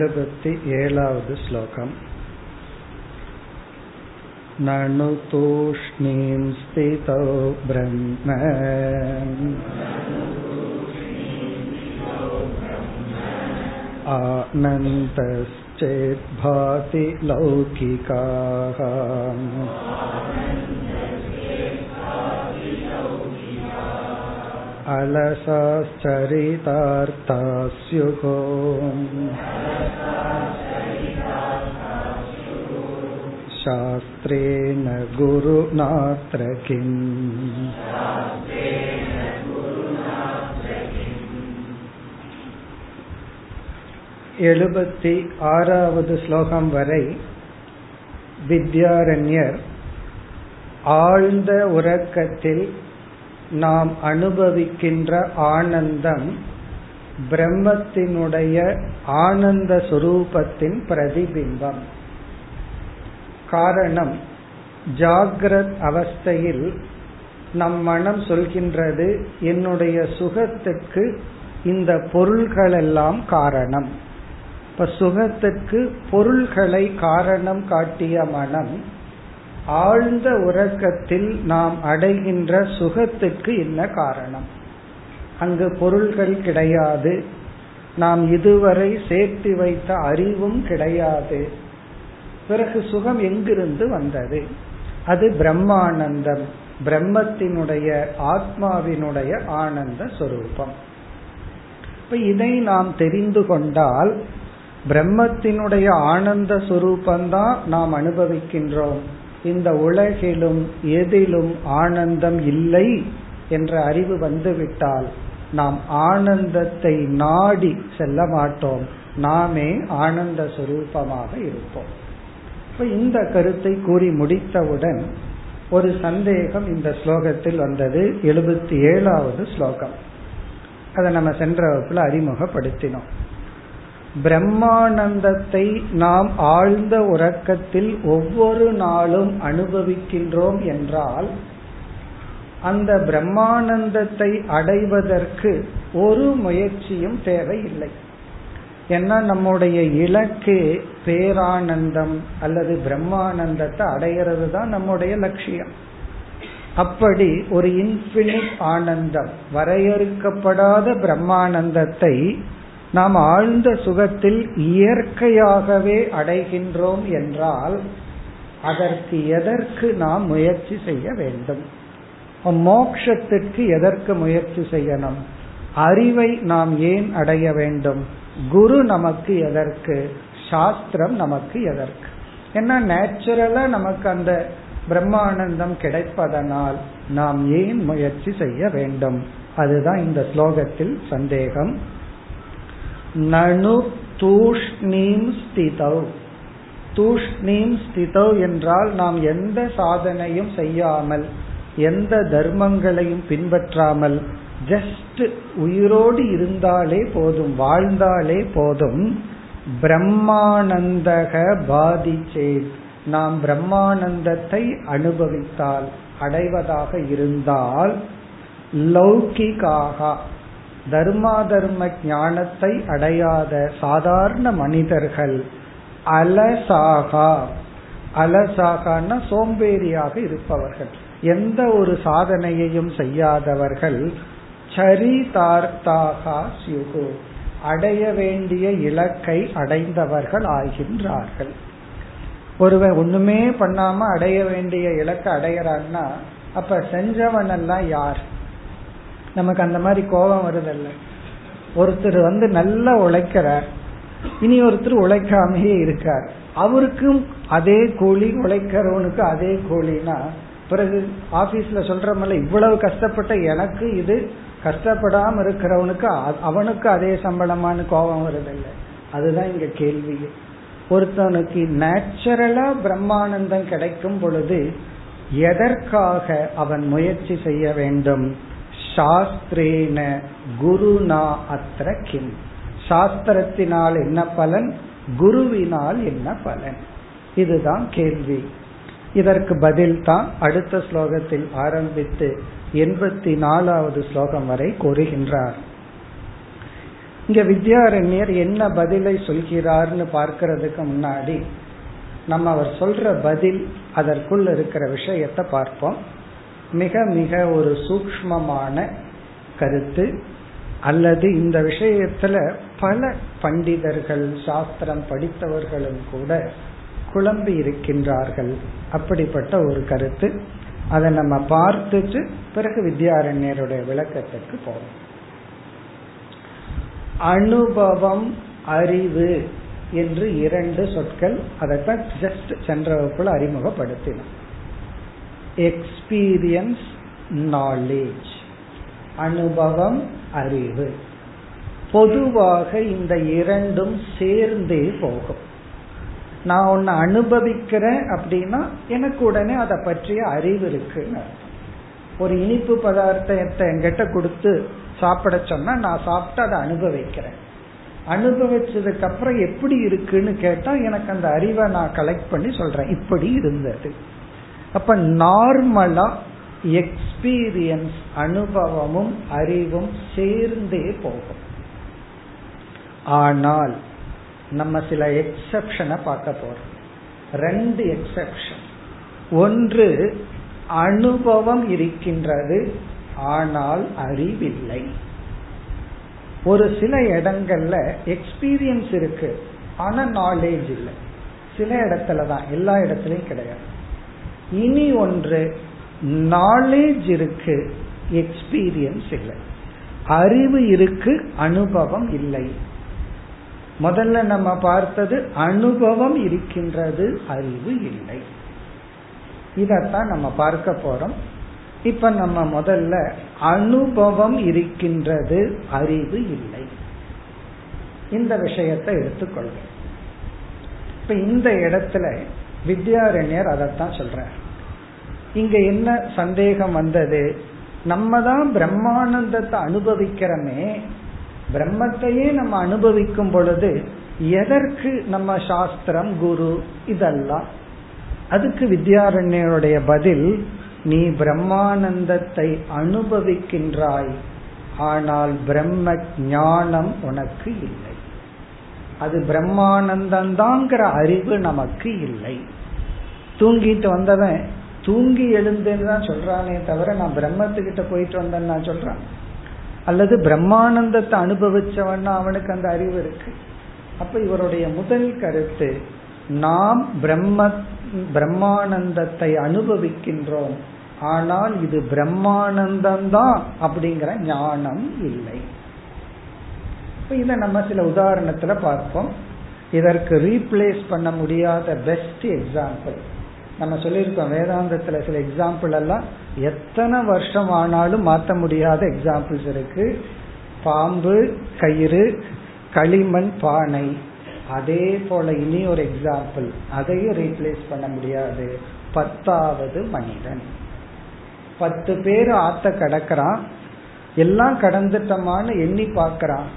एलुपति एलावद् श्लोकम् ननु तूष्णीं स्थितौ ब्रह्म आनन्दश्चेद्भाति लौकिकाः अलसाश्चरितार्था स्युः शास्त्रेण गुरुनात्र किम् எழுபத்தி ஆறாவது ஸ்லோகம் வரை வித்யாரண்யர் ஆழ்ந்த உறக்கத்தில் நாம் அனுபவிக்கின்ற ஆனந்தம் பிரம்மத்தினுடைய ஆனந்த சுரூபத்தின் பிரதிபிம்பம். காரணம் ஜாகிரத் அவஸ்தையில் நம் மனம் சொல்கின்றது என்னுடைய சுகத்துக்கு இந்த பொருள்களெல்லாம் காரணம். இப்ப சுகத்துக்கு பொருள்களை காரணம் காட்டிய மனம் ஆழ்ந்த உறக்கத்தில் நாம் அடைகின்ற சுகத்துக்கு என்ன காரணம்? அங்கு பொருள்கள் கிடையாது. நாம் இதுவரை சேர்த்து வைத்த அறிவும் கிடையாது. பிறகு சுகம் எங்கிருந்து வந்தது? அது பிரம்மானந்தம் பிரம்மத்தினுடைய ஆத்மாவினுடைய ஆனந்த சொரூபம். இப்ப இதை நாம் தெரிந்து கொண்டால் பிரம்மத்தினுடைய ஆனந்த சுரூபந்தான் நாம் அனுபவிக்கின்றோம். இந்த உலகிலும் எதிலும் ஆனந்தம் இல்லை என்ற அறிவு வந்துவிட்டால் நாம் ஆனந்தத்தை நாடி செல்ல மாட்டோம். நாமே ஆனந்த சுரூபமாக இருப்போம். இப்ப இந்த கருத்தை கூறி முடித்தவுடன் ஒரு சந்தேகம் இந்த ஸ்லோகத்தில் வந்தது. எழுபத்தி ஏழாவது ஸ்லோகம். அதை நம்ம சென்ற வகுப்புல அறிமுகப்படுத்தினோம். பிரம்மானந்தத்தை நாம் ஆழ்ந்த உறக்கத்தில் ஒவ்வொரு நாளும் அனுபவிக்கின்றோம் என்றால் அந்த பிரம்மானந்தத்தை அடைவதற்கு ஒரு முயற்சியும் தேவையில்லை. ஏன்னா நம்முடைய இலக்கு பேரானந்தம் அல்லது பிரம்மானந்தத்தை அடைகிறது தான் நம்முடைய லட்சியம். அப்படி ஒரு இன்பினிட் ஆனந்தம் வரையறுக்கப்படாத பிரம்மானந்தத்தை நாம் ஆழ்ந்த சுகத்தில் இயற்கையாகவே அடைகின்றோம் என்றால் அதற்கு எதற்கு நாம் முயற்சி செய்ய வேண்டும்? மோக்ஷத்திற்கு எதற்கு முயற்சி செய்யணும்? அறிவை நாம் ஏன் அடைய வேண்டும்? குரு நமக்கு எதற்கு? சாஸ்திரம் நமக்கு எதற்கு? ஏன்னா நேச்சுரலா நமக்கு அந்த பிரம்மானந்தம் கிடைப்பதனால் நாம் ஏன் முயற்சி செய்ய வேண்டும்? அதுதான் இந்த ஸ்லோகத்தில் சந்தேகம். நனு தூஷ்ணீம் ஸ்திதௌ. தூஷ்ணீம் ஸ்திதௌ என்றால் நாம் எந்த சாதனையும் செய்யாமல் எந்த தர்மங்களையும் பின்பற்றாமல் ஜஸ்ட் உயிரோடு இருந்தாலே போதும் வாழ்ந்தாலே போதும் பிரம்மானந்தக பாதிச்சே நாம் பிரம்மானந்தத்தை அனுபவித்தால் அடைவதாக இருந்தால் லௌகிகாகா தர்மா தர்ம ஞானத்தை அடையாத சாதாரண மனிதர்கள் அலசாகா. அலசாகான சோம்பேறியாக இருப்பவர்கள். எந்த ஒரு சாதனையையும் செய்யாதவர்கள் சரிதார்த்தாகா சியுகு. அடைய வேண்டிய இலக்கை அடைந்தவர்கள் ஆகின்றார்கள். ஒருவன் ஒண்ணுமே பண்ணாம அடைய வேண்டிய இலக்கை அடையறான்னா அப்ப செஞ்சவன் எல்லாம் யார்? நமக்கு அந்த மாதிரி கோபம் வருதல்ல. ஒருத்தர் வந்து நல்லா உழைக்கிறார். இனி ஒருத்தர் உழைக்காமையே இருக்கார். அவருக்கும் அதே கூலி உழைக்கிறவனுக்கு அதே கூலினா பிறகு ஆபீஸ்ல சொல்றமல்ல இவ்வளவு கஷ்டப்பட்ட எனக்கு இது கஷ்டப்படாம இருக்கிறவனுக்கு அவனுக்கு அதே சம்பளமான கோபம் வருதில்ல. அதுதான் இங்க கேள்வி. ஒருத்தனுக்கு நேச்சுரலா பிரம்மானந்தம் கிடைக்கும் பொழுது எதற்காக அவன் முயற்சி செய்ய வேண்டும்? சாஸ்திரேன குருனா அத்திர கிம். சாஸ்திரத்தினால் என்ன பலன்? குருவினால் என்ன பலன்? இதுதான் கேள்வி. இதற்கு பதில் தான் அடுத்த ஸ்லோகத்தில் ஆரம்பித்து எண்பத்தி நாலாவது ஸ்லோகம் வரை கூறுகின்றார். இங்க வித்யாரண்யர் என்ன பதிலை சொல்கிறார்னு பார்க்கறதுக்கு முன்னாடி நம்ம அவர் சொல்ற பதில் அதற்குள் இருக்கிற விஷயத்தை பார்ப்போம். மிக மிக ஒரு சூக்மமான கருத்து. அல்லது இந்த விஷயத்துல பல பண்டிதர்கள் சாஸ்திரம் படித்தவர்களும் கூட குழம்பி இருக்கின்றார்கள். அப்படிப்பட்ட ஒரு கருத்து. அதை நம்ம பார்த்துட்டு பிறகு வித்யாரண்யருடைய விளக்கத்துக்கு போவோம். அனுபவம் அறிவு என்று இரண்டு சொற்கள் அதைத்தான் ஜஸ்ட் சென்ற வகுப்புல அறிமுகப்படுத்தினோம். எக்ஸ்பீரியன்ஸ் நாலேஜ் அனுபவம் அறிவு. பொதுவாக இந்த இரண்டும் சேர்ந்தே போகும். நான் ஒன்னு அனுபவிக்கிறேன் அப்படின்னா எனக்கு உடனே அதை பற்றிய அறிவு இருக்குன்னு ஒரு இனிப்பு பதார்த்தத்தை என்கிட்ட கொடுத்து சாப்பிட சொன்னா நான் சாப்பிட்டு அதை அனுபவிக்கிறேன். அனுபவிச்சதுக்கு அப்புறம் எப்படி இருக்குன்னு கேட்டா எனக்கு அந்த அறிவை நான் கலெக்ட் பண்ணி சொல்றேன். இப்படி இருந்தது. அப்ப நார்மலா எக்ஸ்பீரியன்ஸ் அனுபவமும் அறிவும் சேர்ந்தே போகும். ஆனால் நம்ம சில எக்ஸப்ஷனை பார்க்க போறோம். ரெண்டு எக்ஸப்ஷன் ஒன்று அனுபவம் இருக்கின்றது ஆனால் அறிவில்லை. ஒரு சில இடங்கள்ல எக்ஸ்பீரியன்ஸ் இருக்கு ஆனா நாலேஜ் இல்லை. சில இடத்துல தான் எல்லா இடத்துலயும் கிடையாது. இனி ஒன்று நாலேஜ் இருக்கு எக்ஸ்பீரியன்ஸ் இல்லை. அறிவு இருக்கு அனுபவம் இல்லை. முதல்ல நம்ம பார்த்தது அனுபவம் இருக்கின்றது அறிவு இல்லை. இதத்தான் நம்ம பார்க்க போறோம். இப்ப நம்ம முதல்ல அனுபவம் இருக்கின்றது அறிவு இல்லை. இந்த விஷயத்தை எடுத்துக்கொள்வோம். இப்ப இந்த இடத்துல வித்யாரண்யர் அதைத்தான் சொல்றார். இங்க என்ன சந்தேகம் வந்தது? நம்ம தான் பிரம்மானந்தத்தை அனுபவிக்கிறோமே பிரம்மத்தையே நம்ம அனுபவிக்கும் பொழுது எதற்கு நம்ம சாஸ்திரம் குரு இதெல்லாம்? அதுக்கு வித்யாரண்யருடைய பதில் நீ பிரம்மானந்தத்தை அனுபவிக்கின்றாய் ஆனால் பிரம்ம ஞானம் உனக்கு இல்லை. அது பிரம்மானந்தந்தாங்கிற அறிவு நமக்கு இல்லை. தூங்கிட்டு வந்தவன் தூங்கி எழுந்தேன்னு தான் சொல்றானே தவிர நான் பிரம்மத்துக்கிட்ட போயிட்டு வந்தேன்னு நான் சொல்றான். அல்லது பிரம்மானந்தத்தை அனுபவிச்சவன்னா அவனுக்கு அந்த அறிவு இருக்கு. அப்ப இவருடைய முதல் கருத்து நாம் பிரம்ம பிரம்மானந்தத்தை அனுபவிக்கின்றோம். ஆனால் இது பிரம்மானந்தம்தான் அப்படிங்கிற ஞானம் இல்லை. இதை நம்ம சில உதாரணத்துல பார்ப்போம். இதற்கு ரீப்ளேஸ் பண்ண முடியாத பெஸ்ட் எக்ஸாம்பிள் நம்ம சொல்லியிருக்கோம் வேதாந்தத்துல சில எக்ஸாம்பிள் எல்லாம் எத்தனை வருஷம் ஆனாலும் மாற்ற முடியாத எக்ஸாம்பிள்ஸ் இருக்கு. பாம்பு கயிறு களிமண் பானை. அதே போல இனி ஒரு எக்ஸாம்பிள் அதையும் ரீப்ளேஸ் பண்ண முடியாது. பத்தாவது மனிதன். பத்து பேர் ஆத்த கடக்கிறான். எல்லாம் கடந்துட்டமான எண்ணி பார்க்கிறான்.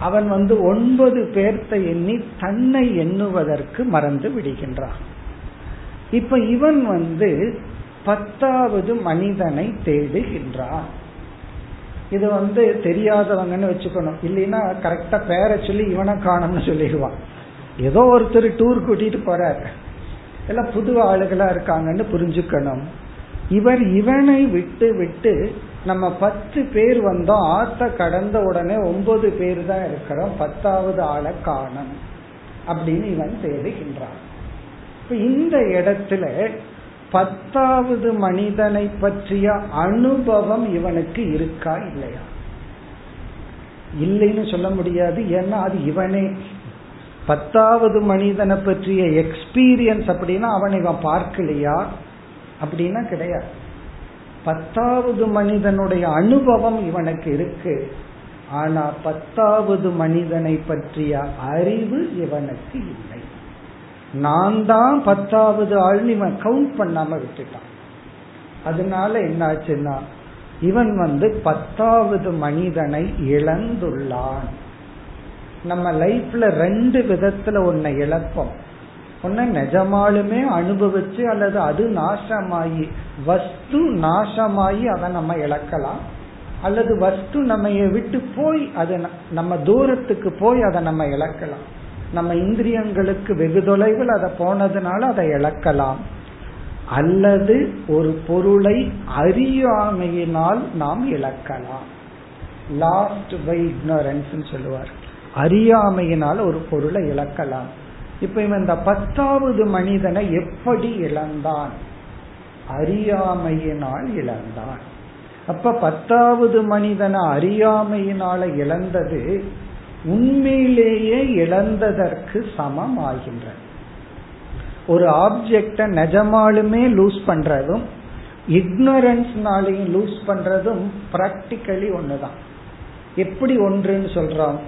அவன் வந்து ஒன்பது பேர்த்த எண்ணி தன்னை எண்ணுவதற்கு மறந்து விடுகின்றான். இப்ப இவன் வந்து பத்தாவது மனிதனை தேடுகின்றான். இது வந்து தெரியாதவங்கன்னு வச்சுக்கணும். இல்லைன்னா கரெக்டா பேரை சொல்லி இவனை காணும்னு சொல்லிடுவான். ஏதோ ஒருத்தர் டூர் கூட்டிட்டு போறார். எல்லாம் புது ஆளுகளா இருக்காங்கன்னு புரிஞ்சுக்கணும். இவர் இவனை விட்டு விட்டு நம்ம பத்து பேர் வந்தோம். ஆத்த கடந்த உடனே ஒன்பது பேர் தான் இருக்கிறோம். பத்தாவது ஆளை காணும். அப்படின்னு இவன் தேடுகின்றான். இந்த இடத்துல பத்தாவது மனிதனை பற்றிய அனுபவம் இவனுக்கு இருக்கா இல்லையா? இல்லைன்னு சொல்ல முடியாது. ஏன்னா அது இவனே. பத்தாவது மனிதனை பற்றிய எக்ஸ்பீரியன்ஸ் அப்படின்னா அவனை இவன் பார்க்கலையா? அப்படின்னா கிடையாது. பத்தாவது மனிதனுடைய அனுபவம் இவனுக்கு இருக்கு. ஆனா பத்தாவது மனிதனை பற்றிய அறிவு இவனுக்கு இல்லை. நான் தான் பத்தாவது ஆள்னு இவன் கவுண்ட் பண்ணாம விட்டுட்டான். அதனால என்னாச்சுன்னா இவன் வந்து பத்தாவது மனிதனை இழந்துள்ளான். நம்ம லைஃப்ல ரெண்டு விதத்துல ஒன்ன இழப்போம். ஒன்னு நிஜமாலுமே அனுபவிச்சு அல்லது அது நாசமாயி வஸ்து நாசமாயி அதை நம்ம இழக்கலாம். அல்லது வஸ்து நம்ம விட்டு போய் அது நம்ம தூரத்துக்கு போய் அதை நம்ம இழக்கலாம். நம்ம இந்திரியங்களுக்கு வெகு தொலைவில் அதை போனதுனால அதை இழக்கலாம். அல்லது ஒரு பொருளை அறியாமையினால் நாம் இழக்கலாம். லாஸ்ட் பை இக்னோரன்ஸ் சொல்லுவார். அறியாமையினால் ஒரு பொருளை இழக்கலாம். இப்ப இவன் இந்த பத்தாவது மனிதனை எப்படி இழந்தான்? அறியாமையினால் இழந்தான். அப்ப பத்தாவது மனிதனை அறியாமையினால இழந்தது உண்மையிலேயே இழந்ததற்கு சமம் ஆகின்ற ஒரு ஆப்ஜெக்ட நிஜமாலுமே லூஸ் பண்றதும் இக்னரன்ஸ்னாலையும் லூஸ் பண்றதும் பிராக்டிக்கலி ஒண்ணுதான். எப்படி ஒன்றுன்னு சொல்றோம்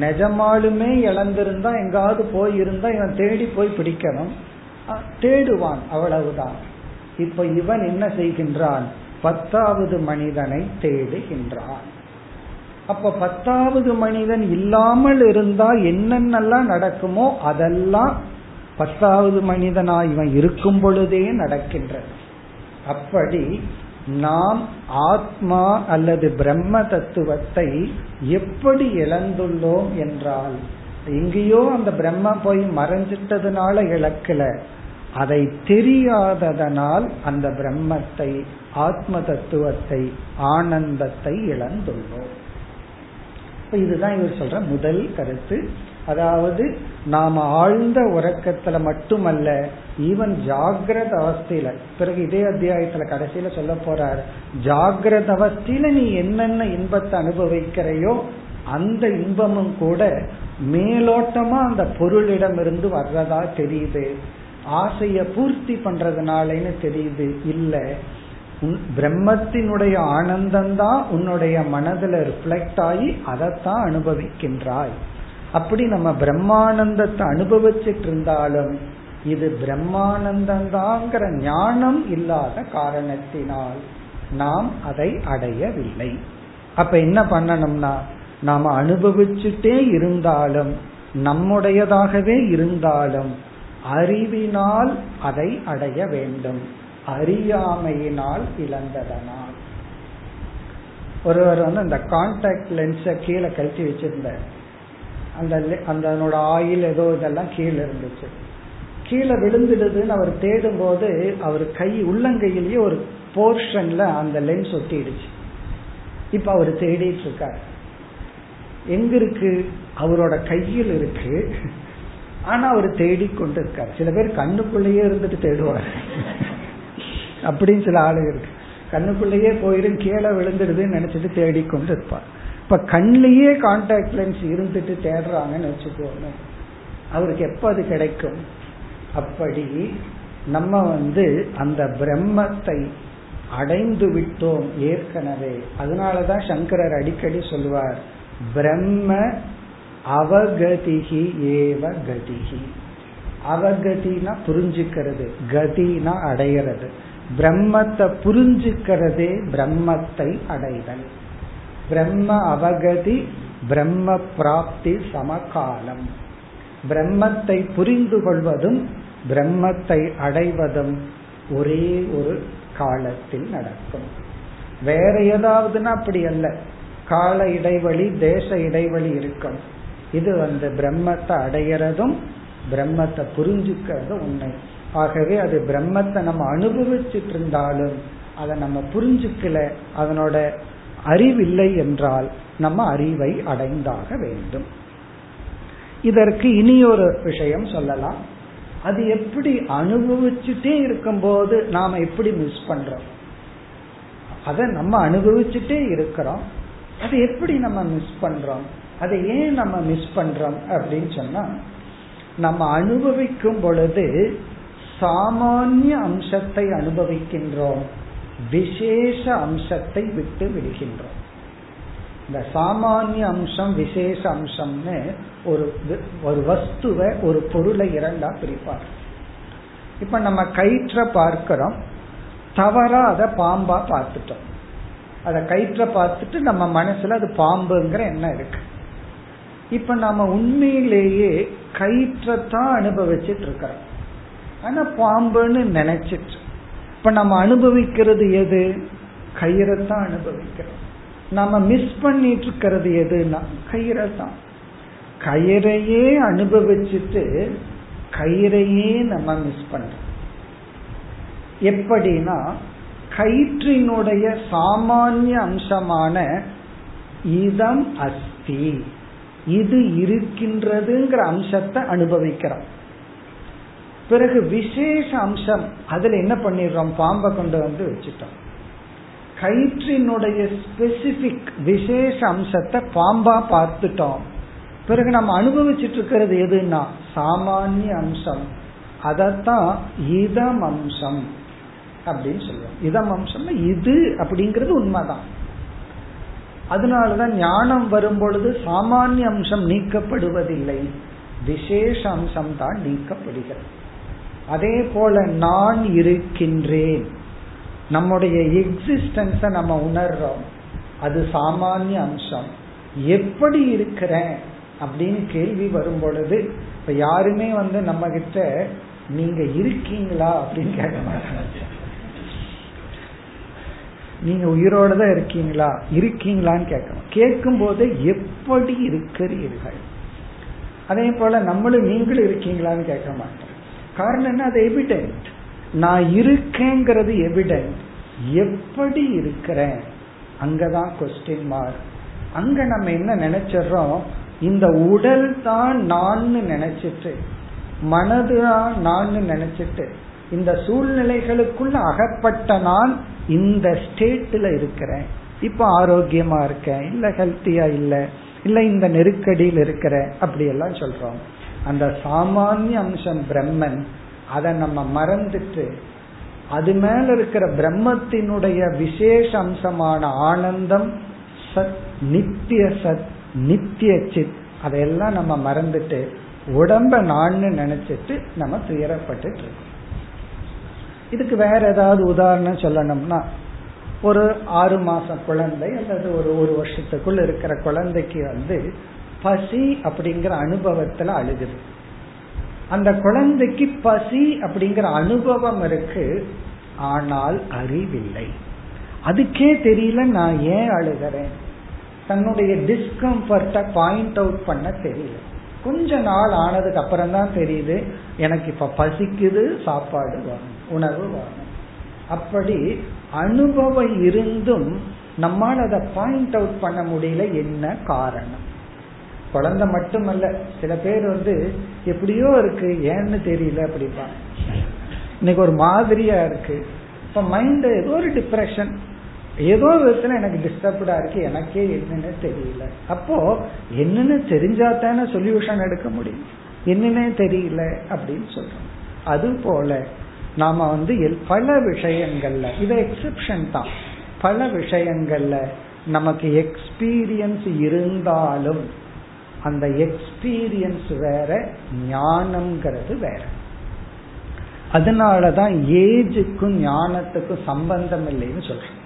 நிஜமாலுமே இழந்திருந்தா எங்காவது போய் இருந்தா இவன் தேடி போய் பிடிக்கணும். தேடுவான் அவ்வளவுதான். இப்ப இவன் என்ன செய்கின்றான்? பத்தாவது மனிதனை தேடுகின்றான். அப்ப பத்தாவது மனிதன் இல்லாமல் இருந்தா என்னென்னலாம் நடக்குமோ அதெல்லாம் பத்தாவது மனிதனா இவன் இருக்கும் பொழுதே நடக்கின்றது அப்படி நாம் ஆத்மா அல்லது பிரம்ம தத்துவத்தை எப்படி இழந்துள்ளோம் என்றால் எங்கேயோ அந்த பிரம்ம போய் மறைஞ்சிட்டதுனால இழக்கல. அதை தெரியாததனால் அந்த பிரம்மத்தை ஆத்ம தத்துவத்தை ஆனந்தத்தை இழந்துள்ளோம். இதுதான் இவர் சொல்ற முதல் கருத்து. அதாவது நாம ஆழ்ந்த உறக்கத்துல மட்டுமல்ல ஈவன் ஜாகிரத அவஸ்தையில பிறகு இதே அத்தியாயத்துல கடைசியில சொல்ல போறார் ஜாகிரத அவஸ்தையில நீ என்னென்ன இன்பத்தை அனுபவிக்கிறையோ அந்த இன்பமும் கூட மேலோட்டமா அந்த பொருளிடம் இருந்து வர்றதா தெரியுது. ஆசைய பூர்த்தி பண்றதுனாலன்னு தெரியுது. இல்ல பிரம்மத்தினுடைய ஆனந்தம் தான் உன்னுடைய மனதில் ரிஃப்ளெக்ட் ஆகி அதைத்தான் அனுபவிக்கின்றாய். அப்படி நம்ம பிரம்மானந்தத்தை அனுபவிச்சுட்டு இருந்தாலும் இது பிரம்மானந்தாங்கிற ஞானம் இல்லாத காரணத்தினால் நாம் அதை அடையவில்லை. அப்ப என்ன பண்ணணும்னா நாம அனுபவிச்சுட்டே இருந்தாலும் நம்முடையதாகவே இருந்தாலும் அறிவினால் அதை அடைய வேண்டும். அறியாமையினால் இழந்ததனால். ஒருவர் வந்து அந்த கான்டாக்ட் லென்ஸை கீழே கழிச்சு வச்சிருந்தார். அந்த அந்த ஆயில் ஏதோ இதெல்லாம் கீழே இருந்துச்சு. கீழே விழுந்துடுதுன்னு அவர் தேடும் போது அவர் கை உள்ளங்கையிலேயே ஒரு போர்ஷன்ல அந்த லென்ஸ் ஒட்டிடுச்சு. இப்ப அவர் தேடிட்டு இருக்கார் எங்க இருக்கு? அவரோட கையில் இருக்கு. ஆனா அவர் தேடி கொண்டு இருக்கார் சில பேர் கண்ணுக்குள்ளேயே இருந்துட்டு தேடுவார். அப்படின்னு சில ஆளு இருக்கு. கண்ணுக்குள்ளேயே போயிரும் கீழே விழுந்துடுதுன்னு நினைச்சிட்டு தேடிக்கொண்டு இருப்பார் இப்ப கண்ணிலேயே கான்டாக்ட் லென்ஸ் இருந்துட்டு தேடுறாங்கன்னு வச்சுக்கோங்க அவருக்கு எப்ப அது கிடைக்கும்? அப்படி நம்ம வந்து அந்த பிரம்மத்தை அடைந்து விட்டோம் ஏற்கனவே. அதனாலதான் சங்கரர் அடிக்கடி சொல்லுவார் பிரம்ம அவகதிகி ஏவ கதிகி அவகதினா புரிஞ்சுக்கிறது கதினா அடையிறது பிரம்மத்தை புரிஞ்சுக்கிறதே பிரம்மத்தை அடைதல். பிரம்ம அவகதி பிரம்ம பிராப்தி சமகாலம். பிரம்மத்தை புரிந்து கொள்வதும் பிரம்மத்தை அடைவதும் ஒரே ஒரு காலத்தில் நடக்கும். வேற ஏதாவதுன்னா அப்படி அல்ல. கால இடைவெளி தேச இடைவெளி இருக்கும். இது வந்து பிரம்மத்தை அடையிறதும் பிரம்மத்தை புரிஞ்சுக்கிறதும் உண்மை. ஆகவே அது பிரம்மத்தை நம்ம அனுபவிச்சுட்டு இருந்தாலும் அதை நம்ம புரிஞ்சுக்கல அதனோட அறிவில்லை என்றால் நம்ம அறிவை அடைந்தாக வேண்டும். இதற்கு இனி ஒரு விஷயம் சொல்லலாம். அது எப்படி அனுபவிச்சுட்டே இருக்கும்போது நாம எப்படி மிஸ் பண்றோம்? அதை நம்ம அனுபவிச்சுட்டே இருக்கிறோம். அதை எப்படி நம்ம மிஸ் பண்றோம்? அதை ஏன் நம்ம மிஸ் பண்றோம் அப்படின்னு சொன்னா நம்ம அனுபவிக்கும் பொழுது சாமானிய அம்சத்தை அனுபவிக்கின்றோம். விசேஷ அம்சத்தை விட்டு விடுகின்றோம். இந்த சாமானிய அம்சம் விசேஷ அம்சம்னு ஒரு ஒரு வஸ்துவை ஒரு பொருளை இரண்டா பிரிப்பார். இப்ப நம்ம கயிற்ற பார்க்கிறோம். தவறா அதை பாம்பா பார்த்துட்டோம். அதை கயிற்ற பார்த்துட்டு நம்ம மனசுல அது பாம்புங்கிற எண்ணம் இருக்கு. இப்ப நம்ம உண்மையிலேயே கயிற்றத்தான் அனுபவிச்சுட்டு இருக்கிறோம். ஆனா பாம்புன்னு நினைச்சிட்டு. இப்ப நம்ம அனுபவிக்கிறது எது? கயிறை தான் அனுபவிக்கிறோம். நம்ம மிஸ் பண்ணிட்டு இருக்கிறது எதுன்னா கயிறை தான் கயிறையே அனுபவிச்சுட்டு கயிறையே நம்ம மிஸ் பண்றோம். எப்படின்னா கயிற்றினுடைய சாமானிய அம்சமான இதம் அஸ்தி. இது இருக்கின்றதுங்கிற அம்சத்தை அனுபவிக்கிறோம். பிறகு விசேஷ அம்சம் அதுல என்ன பண்ணிடுறோம்? பாம்பை கொண்டு வந்து வச்சுட்டோம். கயிற்றினுடைய ஸ்பெசிபிக் விசேஷ அம்சத்தை பாம்பா பார்த்துட்டோம். பிறகு நம்ம அனுபவிச்சுட்டு இருக்கிறது எதுன்னா சாமானிய அம்சம். அதத்தான் இதம் அம்சம் அப்படின்னு சொல்லுவோம். இதம் அம்சம் இது அப்படிங்கிறது உண்மைதான். அதனாலதான் ஞானம் வரும் பொழுது சாமானிய அம்சம் நீக்கப்படுவதில்லை. விசேஷ அம்சம் தான் நீக்கப்படுகிறது. அதே போல நான் இருக்கின்றேன். நம்முடைய எக்ஸிஸ்டன்ஸ நம்ம உணர்றோம். அது சாமானிய அம்சம். எப்படி இருக்கிறேன்? அப்படின்னு கேள்வி வரும் பொழுது இப்ப யாருமே வந்து நம்ம கிட்ட நீங்க இருக்கீங்களா? அப்படின்னு கேட்க மாட்டாங்க. நீங்க உயிரோட தான் இருக்கீங்களா? இருக்கீங்களான்னு கேட்கணும். கேட்கும் போது எப்படி இருக்கிறீர்கள்? அதே போல நம்மளும் நீங்களும் இருக்கீங்களான்னு கேட்க மாட்டோம் காரணம் என்ன? அது எவிடென்ட் நான் இருக்கேங்கிறது எவிடென்ட் எப்படி இருக்கிறேன்? அங்கதான் கொஸ்டின் மார்க் அங்க நம்ம என்ன நினைச்சிடறோம்? இந்த உடல் தான் நான் நினைச்சிட்டு மனது தான் நான் நினைச்சிட்டு இந்த சூழ்நிலைகளுக்குள்ள அகப்பட்ட நான் இந்த ஸ்டேட்ல இருக்கிறேன். இப்ப ஆரோக்கியமா இருக்கேன் இல்ல ஹெல்த்தியா இல்ல இல்ல இந்த நெருக்கடியில் இருக்கிற அப்படி எல்லாம் சொல்றோம். அந்த சாமானிய அம்சம் பிரம்மன் அதை நம்ம மறந்துட்டு அது மேல இருக்கிற பிரம்மத்தினுடைய விசேஷ அம்சமான ஆனந்தம் சத் நித்திய சத் நித்திய சித் அதையெல்லாம் நம்ம மறந்துட்டு உடம்ப நான்னு நினைச்சிட்டு நம்ம துயரப்பட்டு இருக்கோம். இதுக்கு வேற ஏதாவது உதாரணம் சொல்லணும்னா ஒரு ஆறு மாச குழந்தை அல்லது ஒரு ஒரு வருஷத்துக்குள்ள இருக்கிற குழந்தைக்கு வந்து பசி அப்படிங்கிற அனுபவத்துல அழுகுது. அந்த குழந்தைக்கு பசி அப்படிங்கிற அனுபவம் இருக்கு ஆனால் அறிவில்லை. அதுக்கே தெரியல நான் ஏன் அழுகிறேன்? தன்னுடைய டிஸ்கம்ஃபர்ட்டை பாயிண்ட் அவுட் பண்ண தெரியல. கொஞ்ச நாள் ஆனதுக்கு அப்புறம் தான் தெரியுது எனக்கு இப்ப பசிக்குது சாப்பாடு வேணும் உணவு வேணும் அப்படி அனுபவம் இருந்தும் நம்மால் அதை பாயிண்ட் அவுட் பண்ண முடியல என்ன காரணம்? குழந்தை மட்டுமல்ல சில பேர் வந்து எப்படியோ இருக்கு ஏன்னு தெரியல அப்படிப்பான் இன்னைக்கு ஒரு மாதிரியா இருக்கு. இப்ப மைண்ட் ஏதோ ஒரு டிப்ரெஷன் ஏதோ விதத்துல எனக்கு டிஸ்டர்ப்டா இருக்கு எனக்கே என்னன்னு தெரியல. அப்போ என்னன்னு தெரிஞ்சா தானே சொல்யூஷன் எடுக்க முடியும். என்னன்னே தெரியல அப்படின்னு சொல்றோம். அது போல நாம வந்து பல விஷயங்கள்ல இது எக்ஸெப்ஷன் தான். பல விஷயங்கள்ல நமக்கு எக்ஸ்பீரியன்ஸ் இருந்தாலும் அந்த எக்ஸ்பீரியன்ஸ் வேற ஞானம்ங்கிறது வேற. அதனாலதான் ஏஜுக்கும் ஞானத்துக்கும் சம்பந்தம் இல்லைன்னு சொல்றேன்.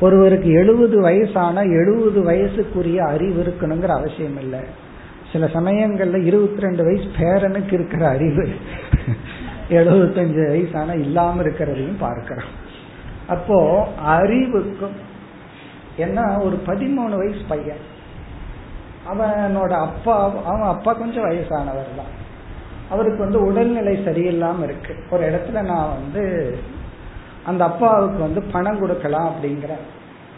ஒருவருக்கு எழுபது வயசானா எழுபது வயசுக்குரிய அறிவு இருக்கணுங்கிற அவசியம் இல்லை. சில சமயங்கள்ல இருபத்தி ரெண்டு வயசு பேரனுக்கு இருக்கிற அறிவு எழுபத்தஞ்சு வயசான இல்லாம இருக்கிறதையும் பார்க்கிறோம். அப்போ அறிவுக்கும் ஏன்னா ஒரு பதிமூணு வயசு பையன். அவனோட அப்பா அவன் அப்பா கொஞ்சம் வயசானவர் தான் அவருக்கு வந்து உடல்நிலை சரியில்லாம இருக்கு. ஒரு இடத்துல நான் வந்து அந்த அப்பாவுக்கு வந்து பணம் கொடுக்கலாம் அப்படிங்கிற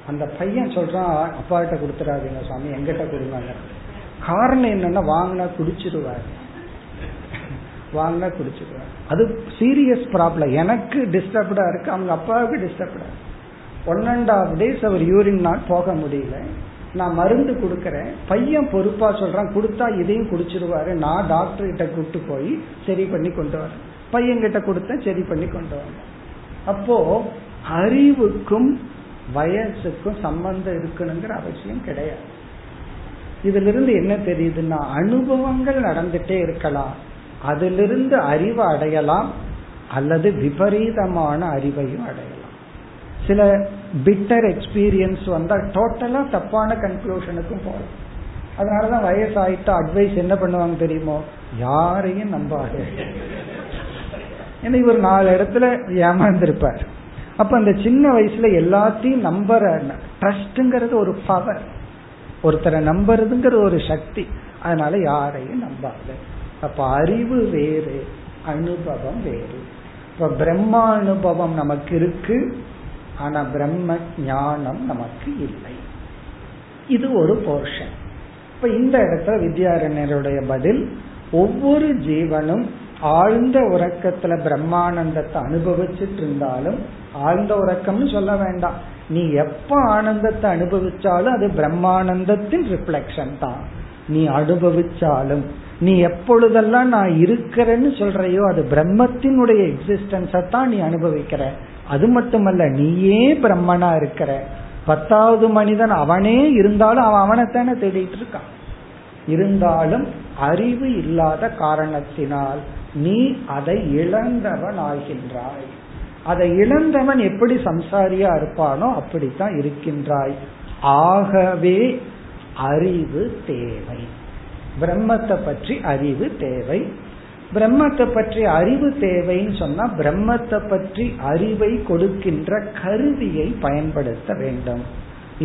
அந்த பையன் சொல்றான் அப்பா கிட்ட கொடுத்துடாதீங்க சுவாமி எங்கிட்ட கொடுங்க. காரணம் என்னன்னா வாங்கினா குடிச்சிருவாரு. வாங்கினா குடிச்சிருவாரு. அது சீரியஸ் ப்ராப்ளம் எனக்கு டிஸ்டர்ப்டா இருக்கு அவங்க அப்பாவுக்கு டிஸ்டர்ப்டா ஒன் அண்ட் ஆஃப் டேஸ் அவர் யூரின் நாள் போக முடியல. நான் மருந்து கொடுக்கறேன். பையன் பொறுப்பா சொல்றான் கொடுத்தா இதையும் குடிச்சிருவாரு. நான் டாக்டர் கிட்ட கூப்பிட்டு போய் சரி பண்ணி கொண்டு வரேன். பையன்கிட்ட கொடுத்தேன் சரி பண்ணி கொண்டு வரேன். அப்போ அறிவுக்கும் வயசுக்கும் சம்பந்தம் இருக்கணுங்கிற அவசியம் கிடையாது. இதுல இருந்து என்ன தெரியுதுன்னா அனுபவங்கள் நடந்துட்டே இருக்கலாம். அதிலிருந்து அறிவை அடையலாம் அல்லது விபரீதமான அறிவையும் அடையலாம். சில பிட்டர் எக்ஸ்பீரியன்ஸ் வந்தா டோட்டலா தப்பான கன்க்ளூஷனுக்கும் போகலாம். அதனாலதான் வயசாயிட்டா அட்வைஸ் என்ன பண்ணுவாங்க தெரியுமோ? யாரையும் நம்பாது. ஏன்னா இவர் நாலு இடத்துல ஏமாந்துருப்பார். அப்ப அந்த சின்ன வயசுல எல்லாத்தையும் நம்புற ட்ரஸ்ட்ங்கிறது ஒரு பவர் ஒருத்தரை நம்புறதுங்கிற ஒரு சக்தி. அதனால யாரையும் நம்பாது. அப்ப அறிவு வேறு அனுபவம் வேறு. இப்ப பிரம்மா அனுபவம் நமக்கு இருக்கு. ஆனா பிரம்ம ஞானம் நமக்கு இல்லை. இது ஒரு போர்ஷன் இப்ப இந்த இடத்துல வித்யாரண்யருடைய பதில் ஒவ்வொரு ஜீவனும் ஆழ்ந்த உறக்கத்துல பிரம்மானந்தத்தை அனுபவிச்சுட்டு இருந்தாலும் ஆழ்ந்த உறக்கம்னு சொல்ல வேண்டாம். நீ எப்ப ஆனந்தத்தை அனுபவிச்சாலும் அது பிரம்மானந்தத்தின் ரிஃப்ளெக்ஷன் தான். நீ அனுபவிச்சாலும் நீ எப்பொழுதெல்லாம் நான் இருக்கிறேன்னு சொல்றையோ அது பிரம்மத்தினுடைய எக்ஸிஸ்டன்ஸை தான் நீ அனுபவிக்கிற. அது மட்டுமல்ல நீயே பிரம்மனா இருக்கிற பத்தாவது மனிதன் அவனே இருந்தாலும் அவன் அவனைத்தானே தேடிட்டு இருக்கான். இருந்தாலும் அறிவு இல்லாத காரணத்தினால் நீ அதை இழந்தவன் ஆகின்றாய். அதை இழந்தவன் எப்படி சம்சாரியா இருப்பானோ அப்படித்தான் இருக்கின்றாய். ஆகவே அறிவு தேவை. பிரம்மத்தை பற்றி அறிவு தேவை பிரம்மத்தை பற்றி அறிவு தேவைன்னு சொன்னா பிரம்மத்தை பற்றி அறிவை கொடுக்கின்ற கருவியை பயன்படுத்த வேண்டும்.